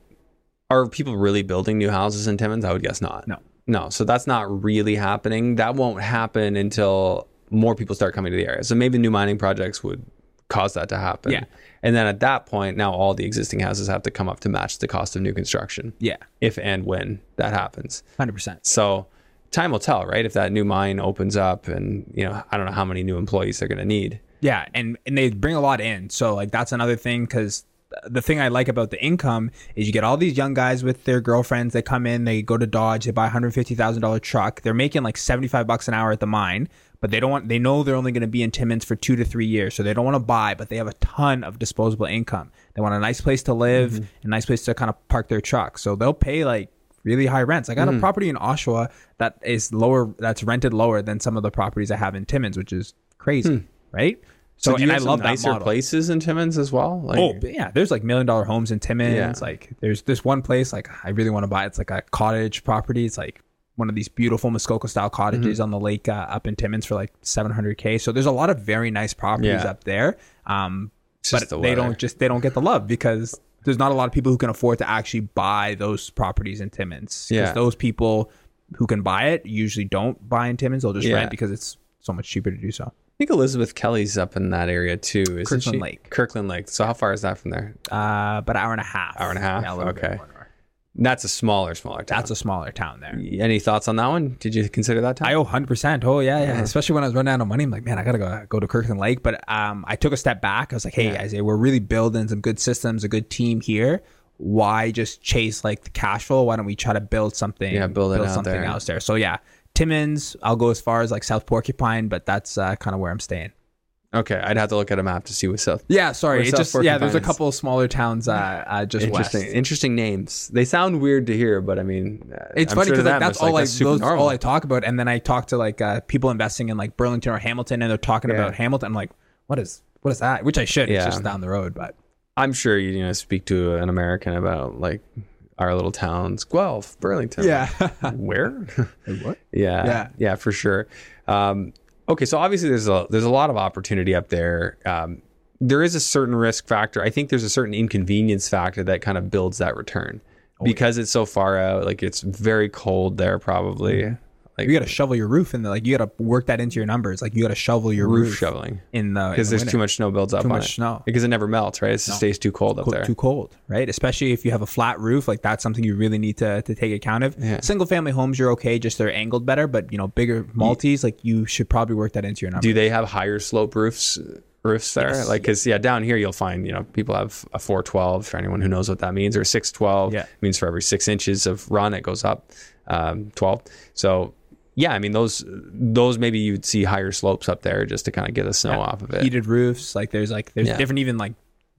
are people really building new houses in Timmins? I would guess not. No. No, so that's not really happening. That won't happen until more people start coming to the area. So maybe new mining projects would cause that to happen. Yeah. And then at that point, now all the existing houses have to come up to match the cost of new construction. Yeah, If and when that happens. hundred percent. So time will tell, right? If that new mine opens up and, you know, I don't know how many new employees they're going to need. Yeah, and and they bring a lot in. So like that's another thing because the thing I like about the income is you get all these young guys with their girlfriends. They come in, they go to Dodge, they buy a hundred fifty thousand dollar truck. They're making like seventy five bucks an hour at the mine, but they don't want. They know they're only going to be in Timmins for two to three years, so they don't want to buy. But they have a ton of disposable income. They want a nice place to live, mm-hmm. a nice place to kind of park their truck. So they'll pay like really high rents. I got a mm. property in Oshawa that is lower, that's rented lower than some of the properties I have in Timmins, which is crazy, hmm. right? So, you and I love nicer model. places in Timmins as well. Like, Oh yeah, there's like million dollar homes in Timmins. Yeah. Like there's this one place like I really want to buy. It's like a cottage property. It's like one of these beautiful Muskoka style cottages Mm-hmm. on the lake uh, up in Timmins for like 700k. So there's a lot of very nice properties Yeah. up there. Um, but the they don't just they don't get the love because there's not a lot of people who can afford to actually buy those properties in Timmins. Yeah. those people who can buy it usually don't buy in Timmins. They'll just Yeah. rent because it's so much cheaper to do so. I think Elizabeth Kelly's up in that area too, isn't Kirkland she? Lake. Kirkland Lake. So how far is that from there? Uh, about an hour and a half. Hour and a half? Yeah, bit Okay. That's a smaller, smaller town. That's a smaller town there. Any thoughts on that one? Did you consider that town? I owe hundred percent. Oh yeah, yeah. Especially when I was running out of money, I'm like, man, I gotta go go to Kirkland Lake. But um, I took a step back. I was like, hey, Yeah. Isaiah, we're really building some good systems, a good team here. Why just chase like the cash flow? Why don't we try to build something? Yeah, build it out something there. else there. So yeah, Timmins. I'll go as far as like South Porcupine, but that's uh, kind of where I'm staying. okay, I'd have to look at a map to see what's south. Yeah, sorry. Where It South just yeah. There's a couple of smaller towns uh, uh just Interesting, west. interesting names. They sound weird to hear, but I mean, uh, It's I'm funny sure because like, that's all I that's those normal. all I talk about, and then I talk to like uh, people investing in like Burlington or Hamilton, and they're talking Yeah. about Hamilton. I'm like, what is what is that? Which I should. Yeah. It's just down the road, but I'm sure you, you know speak to an American about like our little towns, Guelph, Burlington. Yeah. Where? what? yeah, Yeah. yeah, for sure. Um, okay, so obviously there's a there's a lot of opportunity up there. Um, there is a certain risk factor. I think there's a certain inconvenience factor that kind of builds that return Oh, because it's so far out. Like it's very cold there, probably. Like You got to shovel your roof in the like. You got to work that into your numbers. Like you got to shovel your roof roof, shoveling in the because there's too much snow builds up Too much it. snow. because it never melts, right? It just stays too cold up there. too cold, right? Especially if you have a flat roof, like that's something you really need to, to take account of. Yeah. Single family homes, you're okay, just they're angled better, but you know, bigger multis, like you should probably work that into your numbers. Do they have higher slope roofs? Roofs there, Yes. like because yeah, down here you'll find you know people have a four twelve for anyone who knows what that means, or six twelve Yeah. means for every six inches of run it goes up um, twelve. So yeah, I mean those those maybe you'd see higher slopes up there just to kind of get the snow off of it. heated roofs. Like there's like there's Yeah. different even like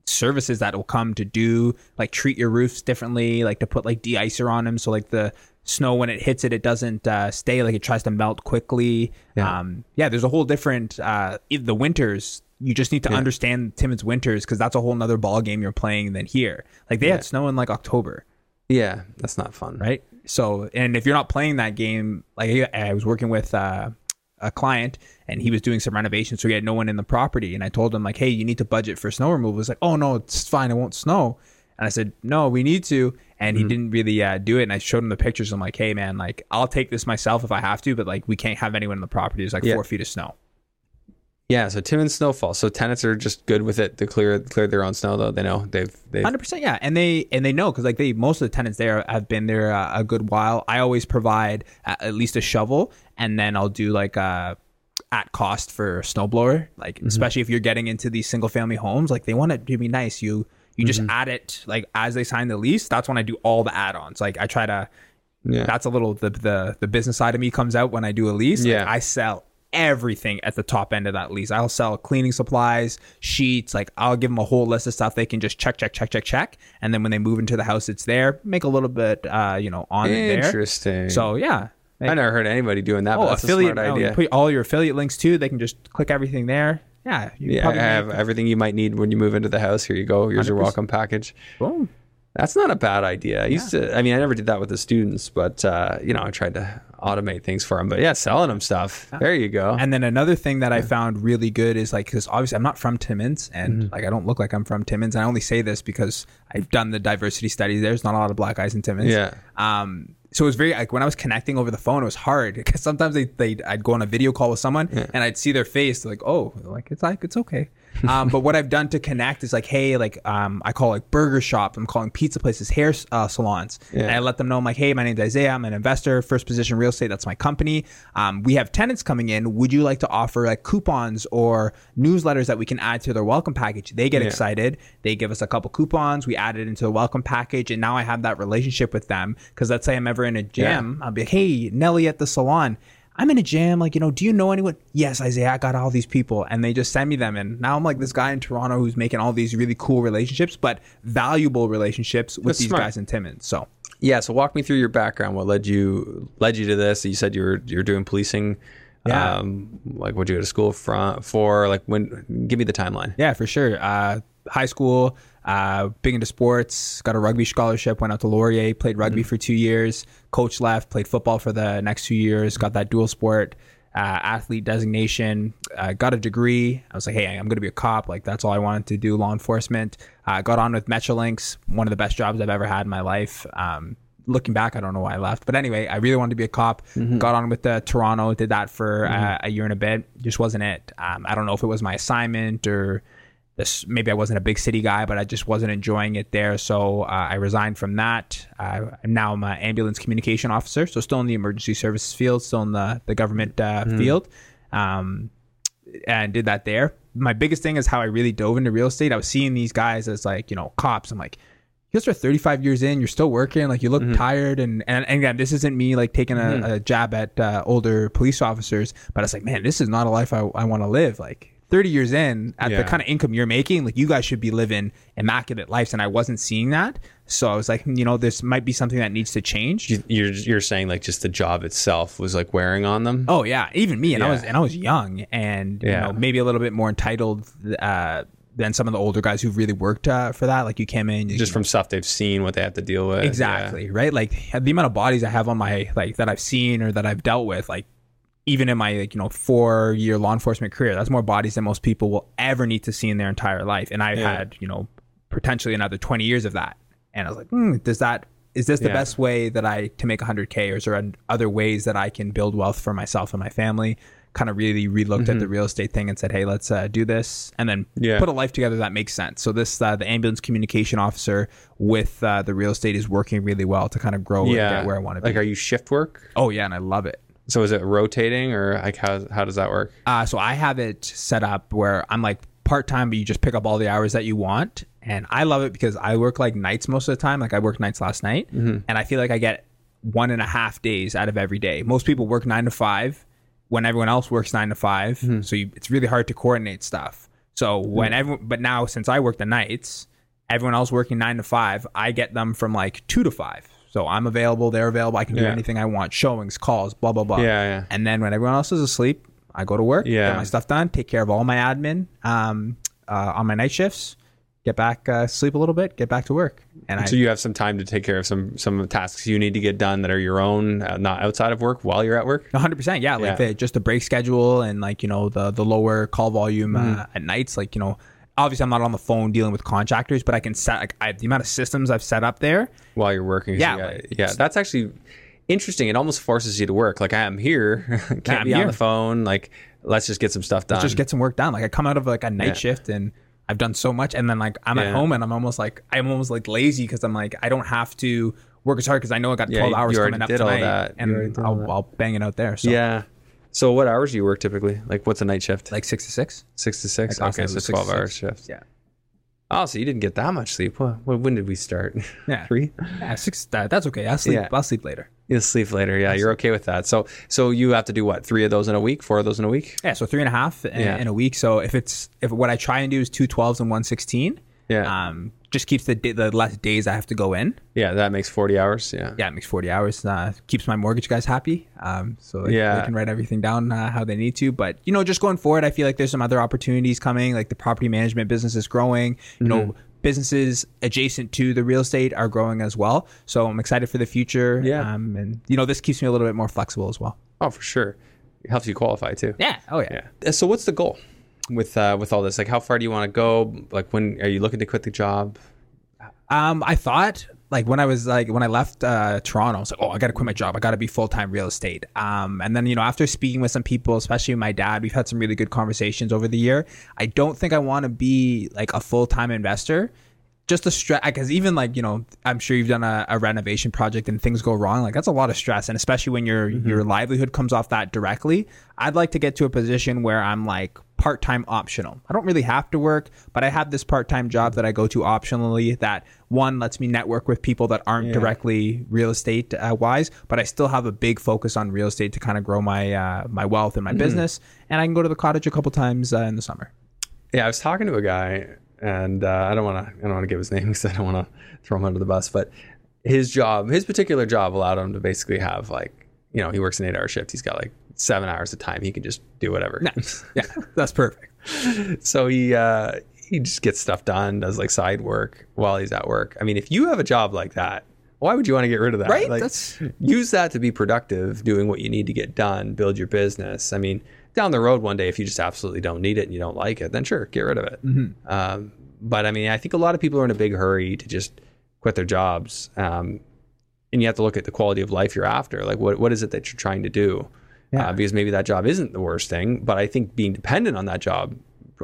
services that will come to do like treat your roofs differently, like to put like de-icer on them, so like the snow when it hits it, it doesn't uh, stay like it tries to melt quickly. Yeah. Um, yeah, there's a whole different uh, the winters. You just need to understand Timmins winters because that's a whole nother ball game you're playing than here. Like they had snow in like October Yeah, that's not fun. right? So, and if you're not playing that game, like I was working with uh, a client and he was doing some renovations, so he had no one in the property. And I told him like, hey, you need to budget for snow removal. He's like, oh no, it's fine, it won't snow. And I said, no, we need to. And he didn't really uh, do it. And I showed him the pictures. I'm like, hey man, like I'll take this myself if I have to, but like we can't have anyone in the property. There's like Yeah. four feet of snow. Yeah, so Timmins snowfall. So tenants are just good with it to clear clear their own snow though. They know they've Hundred percent, yeah, and they and they know because like they most of the tenants there have been there uh, a good while. I always provide at, least a shovel, and then I'll do like a at cost for a snowblower. Like mm-hmm. especially if you're getting into these single family homes, like they want it to be nice. You you just mm-hmm. add it like as they sign the lease. That's when I do all the add-ons. Like I try to. Yeah. That's a little the the the business side of me comes out when I do a lease. Like, Yeah. I sell everything at the top end of that lease. I'll sell cleaning supplies, sheets, like I'll give them a whole list of stuff they can just check, check, check, check, check. And then when they move into the house, it's there. Make a little bit, uh, you know, on there. Interesting. So yeah. I never heard anybody doing that. oh, but that's affiliate. a smart oh, idea. put all your affiliate links too. They can just click everything there. Yeah. You yeah, I have everything you might need when you move into the house. Here you go. Here's your 100%. welcome package. Boom. That's not a bad idea. I used to. I mean, I never did that with the students, but uh, you know, I tried to automate things for them. But yeah, selling them stuff. There you go. And then another thing that I found really good is like because obviously I'm not from Timmins and like I don't look like I'm from Timmins. And I only say this because I've done the diversity studies. There's not a lot of black guys in Timmins. Yeah. Um. So it was very like when I was connecting over the phone, it was hard because sometimes they they I'd go on a video call with someone and I'd see their face like oh like it's like it's okay. Um, but what I've done to connect is like, hey, like um, I call like burger shops, I'm calling pizza places, hair uh, salons, Yeah. and I let them know I'm like, hey, my name's Isaiah, I'm an investor, first position real estate, that's my company. Um, we have tenants coming in. Would you like to offer like coupons or newsletters that we can add to their welcome package? They get Yeah. excited. They give us a couple coupons. We add it into the welcome package, and now I have that relationship with them. Because let's say I'm ever in a gym, I'll be like, hey, Nelly at the salon. I'm in a jam. Like, you know, do you know anyone? Yes, Isaiah, I got all these people. And they just send me them. And now I'm like this guy in Toronto who's making all these really cool relationships, but valuable relationships with That's these smart. guys in Timmins. So, Yeah, so walk me through your background. What led you led you to this? You said you were you're doing policing. Yeah. Um, like, what'd you go to school for? For like, when? Give me the timeline. yeah, for sure. Uh, high school, uh, big into sports, got a rugby scholarship, went out to Laurier, played rugby Mm-hmm. for two years, coach left, played football for the next two years, got that dual sport. Uh, athlete designation, uh, got a degree. I was like, hey, I'm going to be a cop. Like, that's all I wanted to do, law enforcement. Uh, got on with Metrolinx, one of the best jobs I've ever had in my life. Um, looking back, I don't know why I left. But anyway, I really wanted to be a cop. Got on with uh, Toronto, did that for uh, a year and a bit. Just wasn't it. Um, I don't know if it was my assignment or this maybe I wasn't a big city guy, but I just wasn't enjoying it there. So uh, I resigned from that. Uh, I'm now I'm an ambulance communication officer, so still in the emergency services field, still in the the government uh, field, um, and did that there. My biggest thing is how I really dove into real estate. I was seeing these guys as like you know cops. I'm like. You guys are 35 years in. You're still working. Like you look tired, and, and and again, this isn't me like taking a, a jab at uh, older police officers, but I was like, man, this is not a life I, I want to live. Like 30 years in at the kind of income you're making, like you guys should be living immaculate lives. And I wasn't seeing that. So I was like, you know, this might be something that needs to change. You- You're you're saying like just the job itself was like wearing on them. Oh yeah, even me, and I was and I was young, and Yeah. you know maybe a little bit more entitled uh, than some of the older guys who've really worked uh, for that. Like you came in, you just from stuff they've seen, what they have to deal with. exactly right. Like the amount of bodies I have on my like that I've seen or that I've dealt with, like even in my like you know four year law enforcement career, that's more bodies than most people will ever need to see in their entire life. And I Yeah. had you know potentially another twenty years of that, and I was like, hmm, does that is this the Yeah. best way that I to make 100k, or is there other ways that I can build wealth for myself and my family? Kind of really relooked at the real estate thing and said, hey, let's uh, do this, and then Mm-hmm. Yeah. put a life together that makes sense. So this uh, the ambulance communication officer with uh, the real estate is working really well to kind of grow Yeah. and get where I want to be. Like, are you shift work? oh yeah, and I love it. So is it rotating or like how how does that work? Uh, so I have it set up where I'm like part time, but you just pick up all the hours that you want. And I love it because I work like nights most of the time. Like I worked nights last night, Mm-hmm. and I feel like I get one and a half days out of every day. Most people work nine to five when everyone else works nine to 5 Mm-hmm. So you, it's really hard to coordinate stuff. So when everyone, but now since I work the nights, everyone else working nine to five, I get them from like two to five. So I'm available, they're available. I can do Yeah. anything I want, showings, calls, blah blah blah. Yeah, yeah. And then when everyone else is asleep, I go to work, Yeah. get my stuff done, take care of all my admin um, uh, on my night shifts, get back, uh, sleep a little bit, get back to work. And I, So you have some time to take care of some some tasks you need to get done that are your own, uh, not outside of work while you're at work. 100%. Yeah. Like Yeah. The, just the break schedule and like, you know, the, the lower call volume Mm-hmm. uh, at nights. Like, you know, obviously I'm not on the phone dealing with contractors, but I can set, like, I, the amount of systems I've set up there. while you're working. Yeah, like- yeah. That's actually interesting. It almost forces you to work. Like I am here, can't I'm be on the phone. Like let's just get some stuff done. just get some work done. Like I come out of like a night Yeah. shift and I've done so much, and then like I'm Yeah. at home and I'm almost like I'm almost like lazy because I'm like I don't have to work as hard because I know I got Yeah, twelve hours coming up tonight, that. And I'll. I'll bang it out there. So yeah. So what hours do you work typically? Like what's a night shift? like six to six. six to six. Like okay, so twelve hour six. shifts. Yeah, Oh, so you didn't get that much sleep. What, when did we start? yeah, Three. yeah. Six. That, that's okay. I'll sleep. Yeah. I'll sleep later. You'll sleep later. Yeah, you're okay with that. So so you have to do what? Three of those in a week? Four of those in a week? Yeah, so three and a half in, Yeah. in a week. So if it's if what I try and do is two 12s and one 16, Yeah. um, just keeps the the less days I have to go in. yeah, that makes forty hours. Yeah. Yeah, it makes 40 hours. Uh, keeps my mortgage guys happy. Um, so they, Yeah. they can write everything down uh, how they need to. But you know, just going forward, I feel like there's some other opportunities coming. Like the property management business is growing. You Mm-hmm. know. Businesses adjacent to the real estate are growing as well, so I'm excited for the future. Yeah. um, and you know this keeps me a little bit more flexible as well. Oh, for sure. It helps you qualify too. Yeah. Oh yeah. Yeah. So what's the goal with uh, with all this? Like, how far do you want to go? Like, when are you looking to quit the job? Um, I thought like when I was like when I left uh, Toronto, I was like, oh, I got to quit my job. I got to be full time real estate. Um, and then you know after speaking with some people, especially my dad, we've had some really good conversations over the year. I don't think I want to be like a full time investor just the stress because even like you know i'm sure you've done a, a, renovation project and things go wrong like that's a lot of stress and especially when your mm-hmm. your livelihood comes off that directly i'd like to get to a position where i'm like part-time optional i don't really have to work but i have this part-time job that i go to optionally that one lets me network with people that aren't yeah. directly real estate uh, wise but i still have a big focus on real estate to kind of grow my uh, my wealth and my mm-hmm. business and i can go to the cottage a couple times uh, in the summer yeah i was talking to a guy and uh, I don't want to I don't want to give his name because I don't want to throw him under the bus. But his job, his particular job, allowed him to basically have like you know he works an eight hour shift. He's got like seven hours of time. He can just do whatever. Yeah, that's perfect. so he uh, he just gets stuff done, does like side work while he's at work. I mean, if you have a job like that, why would you want to get rid of that? Right. Like, that's... use that to be productive, doing what you need to get done, build your business. I mean down the road one day, if you just absolutely don't need it and you don't like it, then sure, get rid of it. Mm-hmm. Um, but I mean, I think a lot of people are in a big hurry to just quit their jobs. Um, and you have to look at the quality of life you're after. Like, what, what is it that you're trying to do? Yeah. Uh, because maybe that job isn't the worst thing, but I think being dependent on that job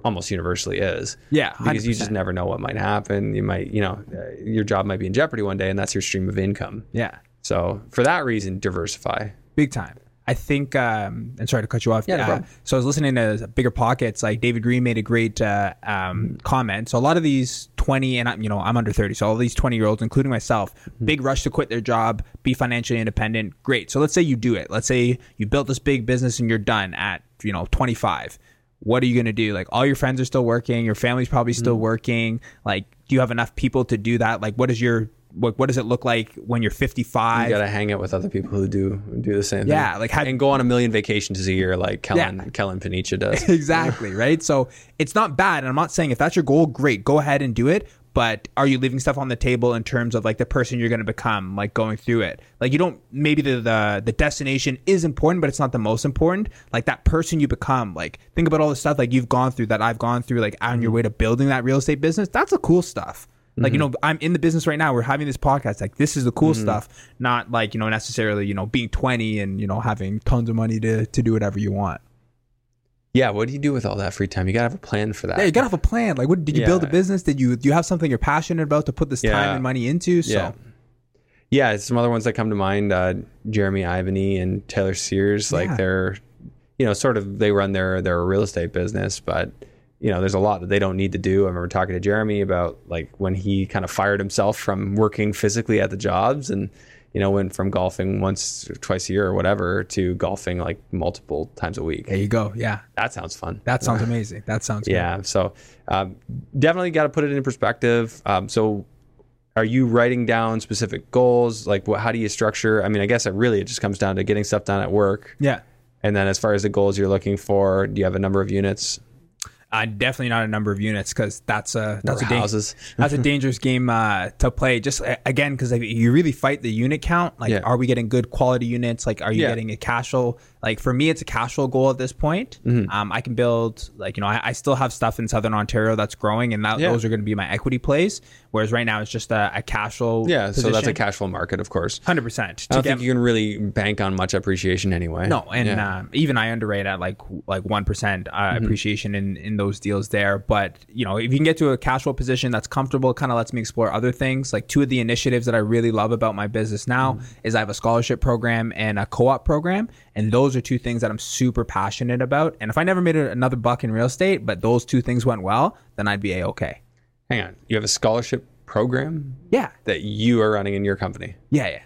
almost universally is. Yeah. 100%. Because you just never know what might happen. You might, you know, uh, your job might be in jeopardy one day and that's your stream of income. Yeah. So for that reason, diversify. Big time. I think, um, and sorry to cut you off. Yeah, no uh, so I was listening to Bigger Pockets. Like David Greene made a great uh, um, comment. So a lot of these twenty, and I'm, you know, I'm under thirty. So all these twenty year olds, including myself, mm-hmm. big rush to quit their job, be financially independent. Great. So let's say you do it. Let's say you built this big business and you're done at you know 25 what are you going to do like all your friends are still working your family's probably still mm. working like do you have enough people to do that like what is your what, what does it look like when you're 55? You got to hang out with other people who do do the same thing. yeah, thing. like how, and go on a million vacations a year, like Kellen yeah. Kellen Panicha does. exactly right. So it's not bad, and I'm not saying if that's your goal, great, go ahead and do it. But are you leaving stuff on the table in terms of like the person you're going to become, like going through it? Like you don't maybe the, the the destination is important, but it's not the most important. Like that person you become, like think about all the stuff like you've gone through that I've gone through, like on your mm. way to building that real estate business. That's a cool stuff. Like, you mm-hmm. know, I'm in the business right now. We're having this podcast. Like, this is the cool mm-hmm. stuff, not like, you know, necessarily, you know, being 20 and, you know, having tons of money to, to do whatever you want. Yeah, what do you do with all that free time? You gotta have a plan for that. Yeah, you gotta have a plan. Like, what did you yeah. build a business? Did you do you have something you're passionate about to put this yeah. time and money into? So, yeah, yeah. Some other ones that come to mind: uh, Jeremy Ivany and Taylor Sears. Like, they're, you know, sort of they run their their real estate business, but you know, there's a lot that they don't need to do. I remember talking to Jeremy about like when he kind of fired himself from working physically at the jobs and, you know, went from golfing once or twice a year or whatever to golfing like multiple times a week. There you go. Yeah. That sounds fun. That sounds amazing. That sounds Yeah. So um, definitely got to put it in perspective. Um, so are you writing down specific goals? Like what, how do you structure? I mean, I guess it really, it just comes down to getting stuff done at work. Yeah. And then as far as the goals you're looking for, do you have a number of units? Uh, definitely not a number of units because that's a that's a, houses. that's a dangerous game uh, to play. Just uh, again because like, you really fight the unit count. Like, yeah. are we getting good quality units? Like, are you yeah. getting a cash flow? Like for me, it's a cash flow goal at this point. Mm-hmm. Um, I can build like you know I, I, still have stuff in Southern Ontario that's growing, and that, yeah. those are going to be my equity plays. Whereas right now it's just a, a cash flow. Yeah, position. so that's a cash flow market, of course. Hundred percent. I don't get, think you can really bank on much appreciation anyway. No, and yeah. um, even I underrate at like like one percent uh, mm-hmm. appreciation in in those deals there. But you know, if you can get to a cash flow position that's comfortable, it kind of lets me explore other things. Like two of the initiatives that I really love about my business now mm-hmm. is I have a scholarship program and a co-op program, and those are two things that I'm super passionate about. And if I never made another buck in real estate, but those two things went well, then I'd be a okay. Hang on. You have a scholarship program? Yeah. That you are running in your company? Yeah, yeah.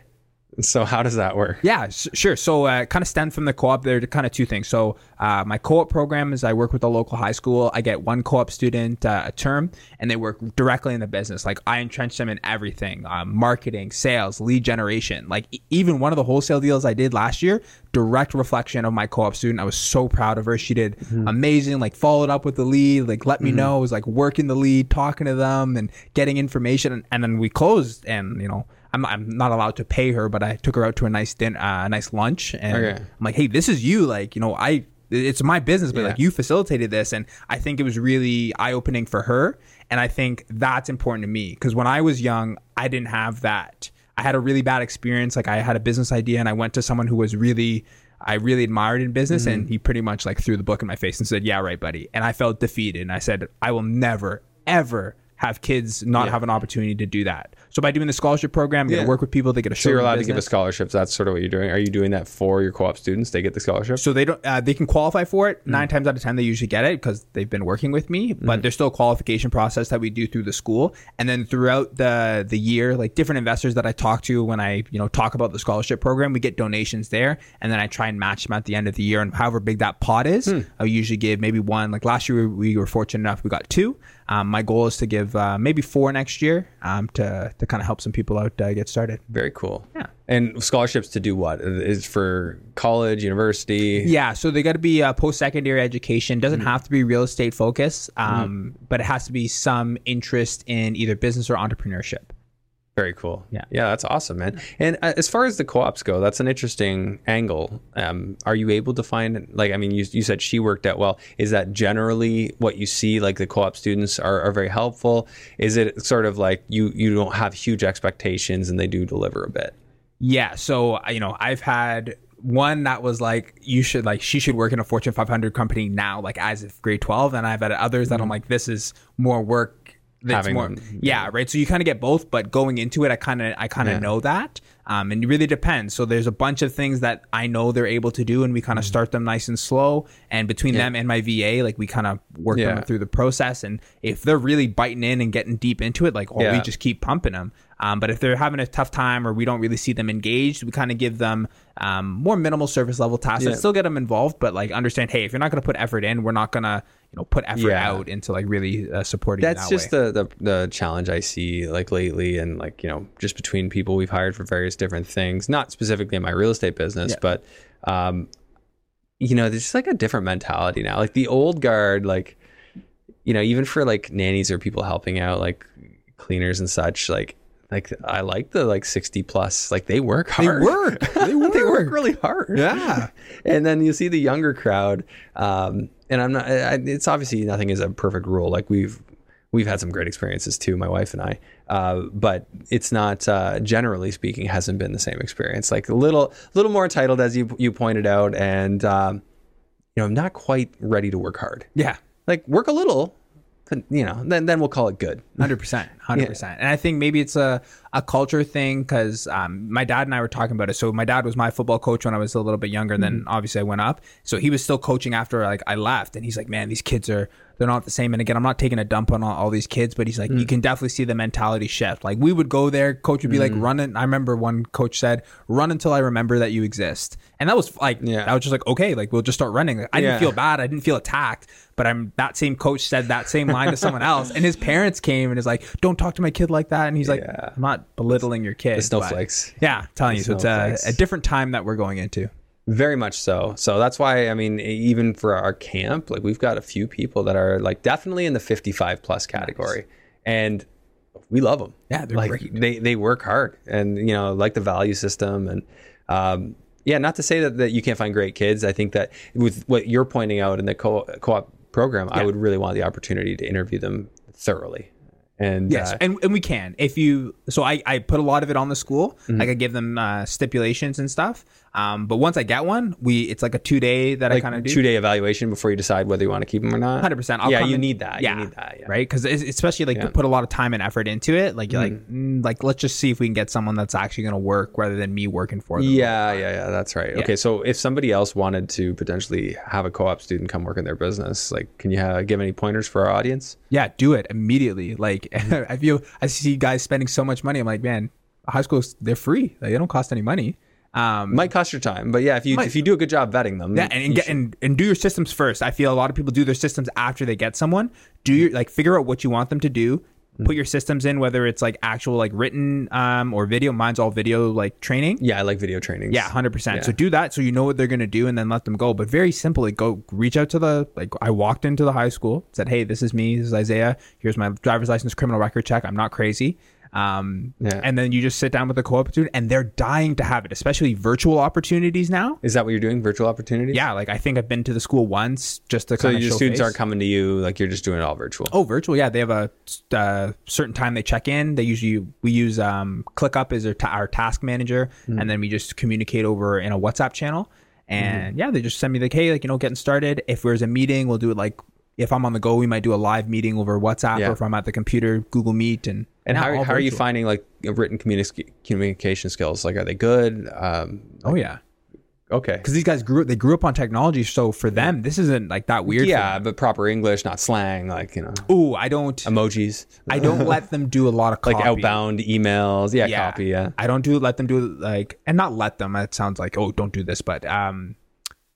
So how does that work? Yeah, sure. So uh, kind of stem from the co-op. There are kind of two things. So uh, my co-op program is I work with a local high school. I get one co-op student uh, a term, and they work directly in the business. Like I entrench them in everything: um, marketing, sales, lead generation. Like even one of the wholesale deals I did last year, direct reflection of my co-op student. I was so proud of her. She did mm-hmm. amazing. Like followed up with the lead. Like let me mm-hmm. know. I was like working the lead, talking to them, and getting information. And, and then we closed, and you know I'm, I'm not allowed to pay her, but I took her out to a nice din- uh, a nice lunch, and okay. I'm like, hey, this is you. Like, you know, I it's my business, but yeah. like you facilitated this, and I think it was really eye opening for her. And I think that's important to me because when I was young, I didn't have that. I had a really bad experience. Like I had a business idea and I went to someone who was really I really admired in business and he pretty much like threw the book in my face and said, "Yeah, right, buddy." And I felt defeated and I said, "I will never ever have kids not have an opportunity to do that." So by doing the scholarship program, I'm gonna work with people. They get a scholarship. So you're allowed to give a scholarships. That's sort of what you're doing. Are you doing that for your co-op students? They get the scholarship. So they don't. Uh, they can qualify for Mm. it. Nine times out of ten, they usually get it because they've been working with me. Mm-hmm. But there's still a qualification process that we do through the school, and then throughout the the year, like different investors that I talk to when I you know talk about the scholarship program, we get donations there, and then I try and match them at the end of the year. And however big that pot is, Hmm. I usually give maybe one. Like last year, we were fortunate enough we got two. Um, my goal is to give uh, maybe four next year um, to to kind of help some people out uh, get started. Very cool. Yeah. And scholarships to do what? Is for college, university? Yeah, so they got to be uh, post secondary education. Doesn't Mm-hmm. have to be real estate focused, um, but it has to be some interest in either business or entrepreneurship. Very cool. Yeah. Yeah, that's awesome, man. And uh, as far as the co-ops go, that's an interesting angle. Um, are you able to find like I mean you you said she worked out well. Is that generally what you see like the co-op students are, are very helpful? Is it sort of like you you don't have huge expectations and they do deliver a bit? Yeah, so uh, you know, I've had one that was like you should like she should work in a Fortune 500 company now, like as of grade 12, and I've had others that I'm like this is more work. That's Mm-hmm. More, them, yeah, right. So you kind of get both, but going into it, I kind of, I kind of Yeah. know that, um, and it really depends. So there's a bunch of things that I know they're able to do, and we kind Mm-hmm. of start them nice and slow. And between them and my VA, like we kind of work Yeah. them through the process. And if they're really biting in and getting deep into it, like oh, we just keep pumping them. Um, but if they're having a tough time or we don't really see them engaged, we kind of give them um, more minimal service level tasks. Yeah. still get them involved, but like understand, hey, if you're not going to put effort in, we're not going to you know put effort Yeah. out into like really uh, supporting. That's you that just the, the the challenge I see like lately, and like you know, just between people we've hired for various different things. Not specifically in my real estate business, Yeah. but um, you know, there's just like a different mentality now. Like the old guard, like you know, even for like nannies or people helping out, like cleaners and such, like. Like I like the like sixty plus. Like they work hard. They work. They work, they work really hard. Yeah. and then you see the younger crowd um, and i'm not I, it's obviously nothing is a perfect rule like we've we've had some great experiences too my wife and i uh, but it's not uh, generally speaking hasn't been the same experience like a little little more entitled as you you pointed out and um, you know i'm not quite ready to work hard yeah. like work a little but you know then then we'll call it good Hundred percent, hundred percent, and I think maybe it's a, a culture thing because um, my dad and I were talking about it. So my dad was my football coach when I was a little bit younger. Then mm-hmm. obviously I went up, so he was still coaching after like I left, and he's like, "Man, these kids are they're not the same." And again, I'm not taking a dump on all, all these kids, but he's like, you mm. can definitely see the mentality shift. Like we would go there, coach would be like, mm. "Run!" it. I remember one coach said, "Run until I remember that you exist," and that was like, Yeah. I was just like, okay, like we'll just start running. Like, I Yeah. didn't feel bad, I didn't feel attacked, but I'm that same coach said that same line to someone else, and his parents came and is like, "Don't talk to my kid like that," and he's like, Yeah. "I'm not belittling your kid." the snowflakes yeah, telling you, so it's a, a different time that we're going into. Very much so. So that's why I mean, even for our camp, like we've got a few people that are like definitely in the 55 plus category, and we love them. Yeah, they're like great. they they work hard, and you know, like the value system, and um, yeah, not to say that, that you can't find great kids. I think that with what you're pointing out in the co co-op program, I would really want the opportunity to interview them thoroughly. And Yes, uh, and, and we can if you. So I, I put a lot of it on the school. Mm-hmm. Like I give them uh, stipulations and stuff. Um, but once I get one, we it's like a two day that I kind of do. two day evaluation before you decide whether you want to keep them or not. Hundred percent. Yeah, you need that. Yeah, You need that. Yeah. right? Because especially like Yeah. to put a lot of time and effort into it. Like you're like, mm, like let's just see if we can get someone that's actually going to work rather than me working for them. Yeah, yeah, yeah. That's right. Okay, so if somebody else wanted to potentially have a co-op student come work in their business, like, can you uh, give any pointers for our audience? Yeah, do it immediately. Like I feel I see guys spending so much money. I'm like, man, high schools they're free. Like, they don't cost any money. Um, Might cost your time, but yeah, if you if you do a good job vetting them, yeah, and, and get and, and do your systems first. I feel a lot of people do their systems after they get someone. Do your like figure out what you want them to do. Hmm. Put your systems in, whether it's like actual like written um, or video. Mine's all video like training. yeah, I like video training Yeah, hundred percent. Yeah. So do that, so you know what they're gonna do, and then let them go. But very simply, go reach out to the like. I walked into the high school, said, "Hey, this is me. This is Isaiah. Here's my driver's license, criminal record check. I'm not crazy. Um, Yeah. And then you just sit down with the co-op student, and they're dying to have it, especially virtual opportunities now. Is that what you're doing? Virtual opportunities? Yeah, like I think I've been to the school once just to So kind of your students aren't coming to you, like you're just doing it all virtual. Oh, virtual. Yeah, they have a uh, certain time they check in. They usually we use um, ClickUp as our, ta- our task manager, Hmm. and then we just communicate over in a WhatsApp channel. And yeah, they just send me like, hey, like you know, getting started. If there's a meeting, we'll do it like if I'm on the go, we might do a live meeting over WhatsApp, Yeah. or if I'm at the computer, Google Meet, and And yeah, how, how are you finding like written communi- communication skills? Like, are they good? Um, Oh yeah, okay. because these guys grew they grew up on technology, so for them this isn't like that weird. Yeah, but proper English, not slang, like, you know, Ooh, I don't. emojis, I don't let them do a lot of like outbound emails. Yeah, copy. Yeah. I don't do let them do like and not let them. That sounds like oh don't do this, but um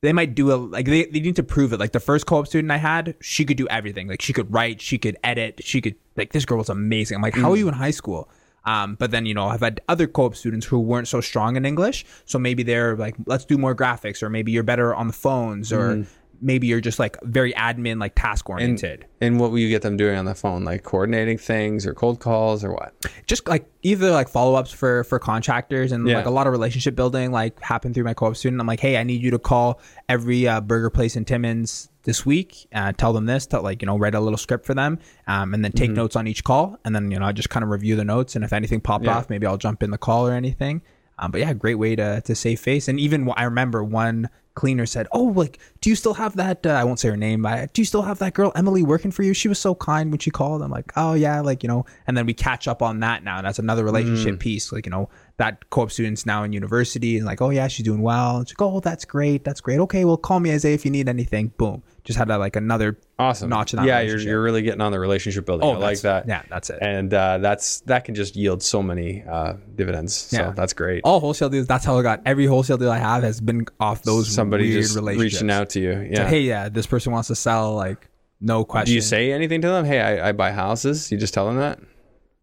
they might do a like they, they need to prove it. Like the first co-op student I had, she could do everything. Like she could write, she could edit, she could like this girl was amazing. I'm like, how are Mm. you in high school? Um, but then you know I've had other co-op students who weren't so strong in English, so maybe they're like, let's do more graphics, or maybe you're better on the phones, or maybe you're just like very admin, like task oriented. And what will you get them doing on the phone? Like coordinating things or cold calls or what? just like either like follow-ups for for contractors and Yeah. like a lot of relationship building like happened through my co-op student i'm like hey i need you to call every uh, burger place in timmins this week uh, tell them this to like you know write a little script for them um, and then Mm-hmm. take notes on each call and then you know i just kind of review the notes and if anything popped Yeah. off maybe i'll jump in the call or anything um, but yeah great way to to save face and even i remember one cleaner said oh like do you still have that uh, i won't say her name but do you still have that girl emily working for you? She was so kind when she called. I'm like oh yeah like you know and then we catch up on that now. And that's another relationship Mm. piece like you know that co-op student's now in university and like oh yeah she's doing well and she's like oh that's great that's great okay well call me isaiah if you need anything boom just had that like another Awesome. notch in that yeah, you're, you're really getting on the relationship building. oh I like that. yeah that's it And uh, that's that can just yield so many uh, dividends. So Yeah. that's great. all wholesale deals that's how i got every wholesale deal i have has been off those Somebody weird just relationships reaching out to you. Yeah. like, hey yeah this person wants to sell like no question Do you say anything to them? Hey, I, I buy houses. You just tell them that.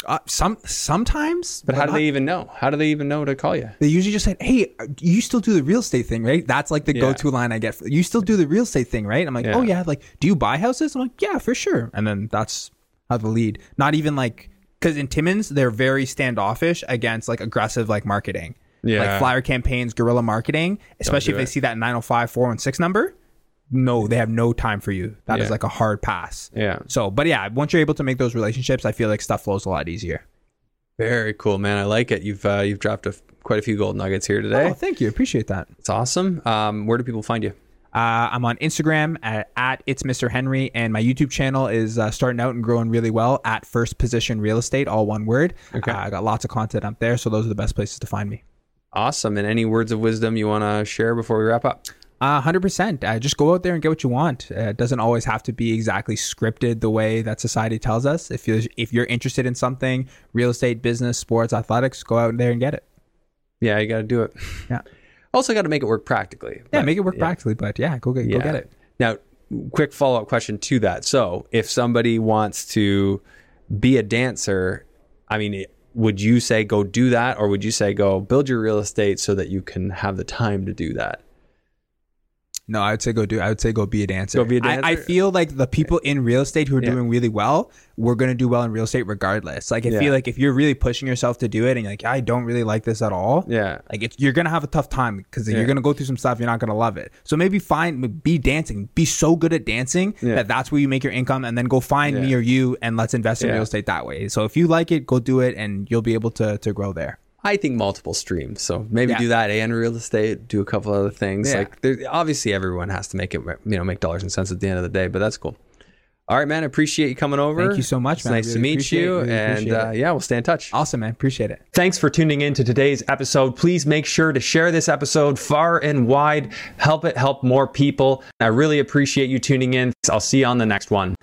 Uh, some sometimes But how do not- they even know? How do they even know to call you? They usually just say, "Hey, you still do the real estate thing, right?" That's like the Yeah. go-to line I get. You still do the real estate thing, right? I'm like, Yeah. "Oh yeah." Like, do you buy houses? I'm like, "Yeah, for sure." And then that's how the lead. Not even like because in Timmins they're very standoffish against like aggressive like marketing, Yeah. like flyer campaigns, guerrilla marketing, especially do if they see that 905 416 number. No, they have no time for you. That is Yeah. like a hard pass. Yeah. So, but yeah, once you're able to make those relationships, I feel like stuff flows a lot easier. Very cool, man. I like it. You've uh, you've dropped a f quite a few gold nuggets here today. Oh, thank you. Appreciate that. It's awesome. Um, where do people find you? Uh, I'm on Instagram at, at it's Mr. Henry, and my YouTube channel is uh, starting out and growing really well at First Position Real Estate, all one word. Okay. Uh, I got lots of content up there, so those are the best places to find me. Awesome. And any words of wisdom you want to share before we wrap up? Uh, 100%. Uh, just go out there and get what you want. Uh, it doesn't always have to be exactly scripted the way that society tells us. If you're, if you're interested in something, real estate, business, sports, athletics, go out there and get it. Yeah, you got to do it. Yeah. Also, got to make it work practically. Yeah, But- make it work practically, but yeah, go get, go get it. Now, quick follow up question to that. So, if somebody wants to be a dancer, I mean, would you say go do that, or would you say go build your real estate so that you can have the time to do that? No, I would say go do. I would say go be a dancer. Go be a I, I dancer? I feel like the people in real estate who are Yeah. doing really well, we're gonna do well in real estate regardless. Like I Yeah. feel like if you're really pushing yourself to do it, and you're like I don't really like this at all, Yeah. like it's, you're gonna have a tough time because Yeah. you're gonna go through some stuff you're not gonna love it. So maybe find be dancing, be so good at dancing that that's where you make your income, and then go find me or you and let's invest in real estate that way. So if you like it, go do it, and you'll be able to to grow there. I think multiple streams. So maybe Yeah. do that and real estate, do a couple other things. Yeah. Like there, obviously everyone has to make it, you know, make dollars and cents at the end of the day, but that's cool. All right, man. I appreciate you coming over. Thank you so much, It's man. Nice to meet you. Really and uh, yeah, we'll stay in touch. Awesome, man. Appreciate it. Thanks for tuning in to today's episode. Please make sure to share this episode far and wide. Help it help more people. I really appreciate you tuning in. I'll see you on the next one.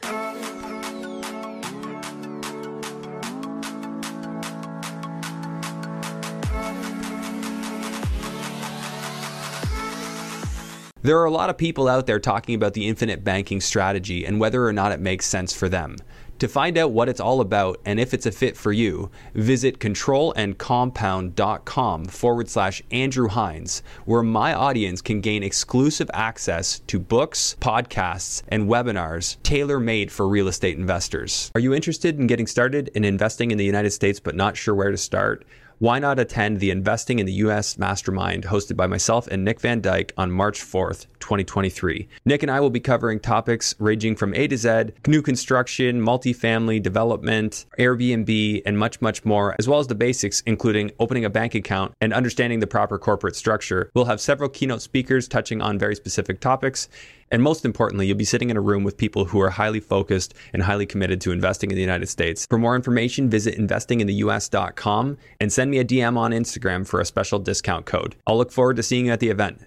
There are a lot of people out there talking about the infinite banking strategy and whether or not it makes sense for them. To find out what it's all about and if it's a fit for you, visit controlandcompound.com forward slash Andrew Hines, where my audience can gain exclusive access to books, podcasts, and webinars tailor made for real estate investors. Are you interested in getting started in investing in the United States but not sure where to start? Why not attend the Investing in the US Mastermind hosted by myself and Nick Van Dyke on March 4th, 2023? Nick and I will be covering topics ranging from A to Z, new construction, multifamily development, Airbnb, and much, much more, as well as the basics, including opening a bank account and understanding the proper corporate structure. We'll have several keynote speakers touching on very specific topics. And most importantly, you'll be sitting in a room with people who are highly focused and highly committed to investing in the United States. For more information, visit investingintheus.com and send me a DM on Instagram for a special discount code. I'll look forward to seeing you at the event.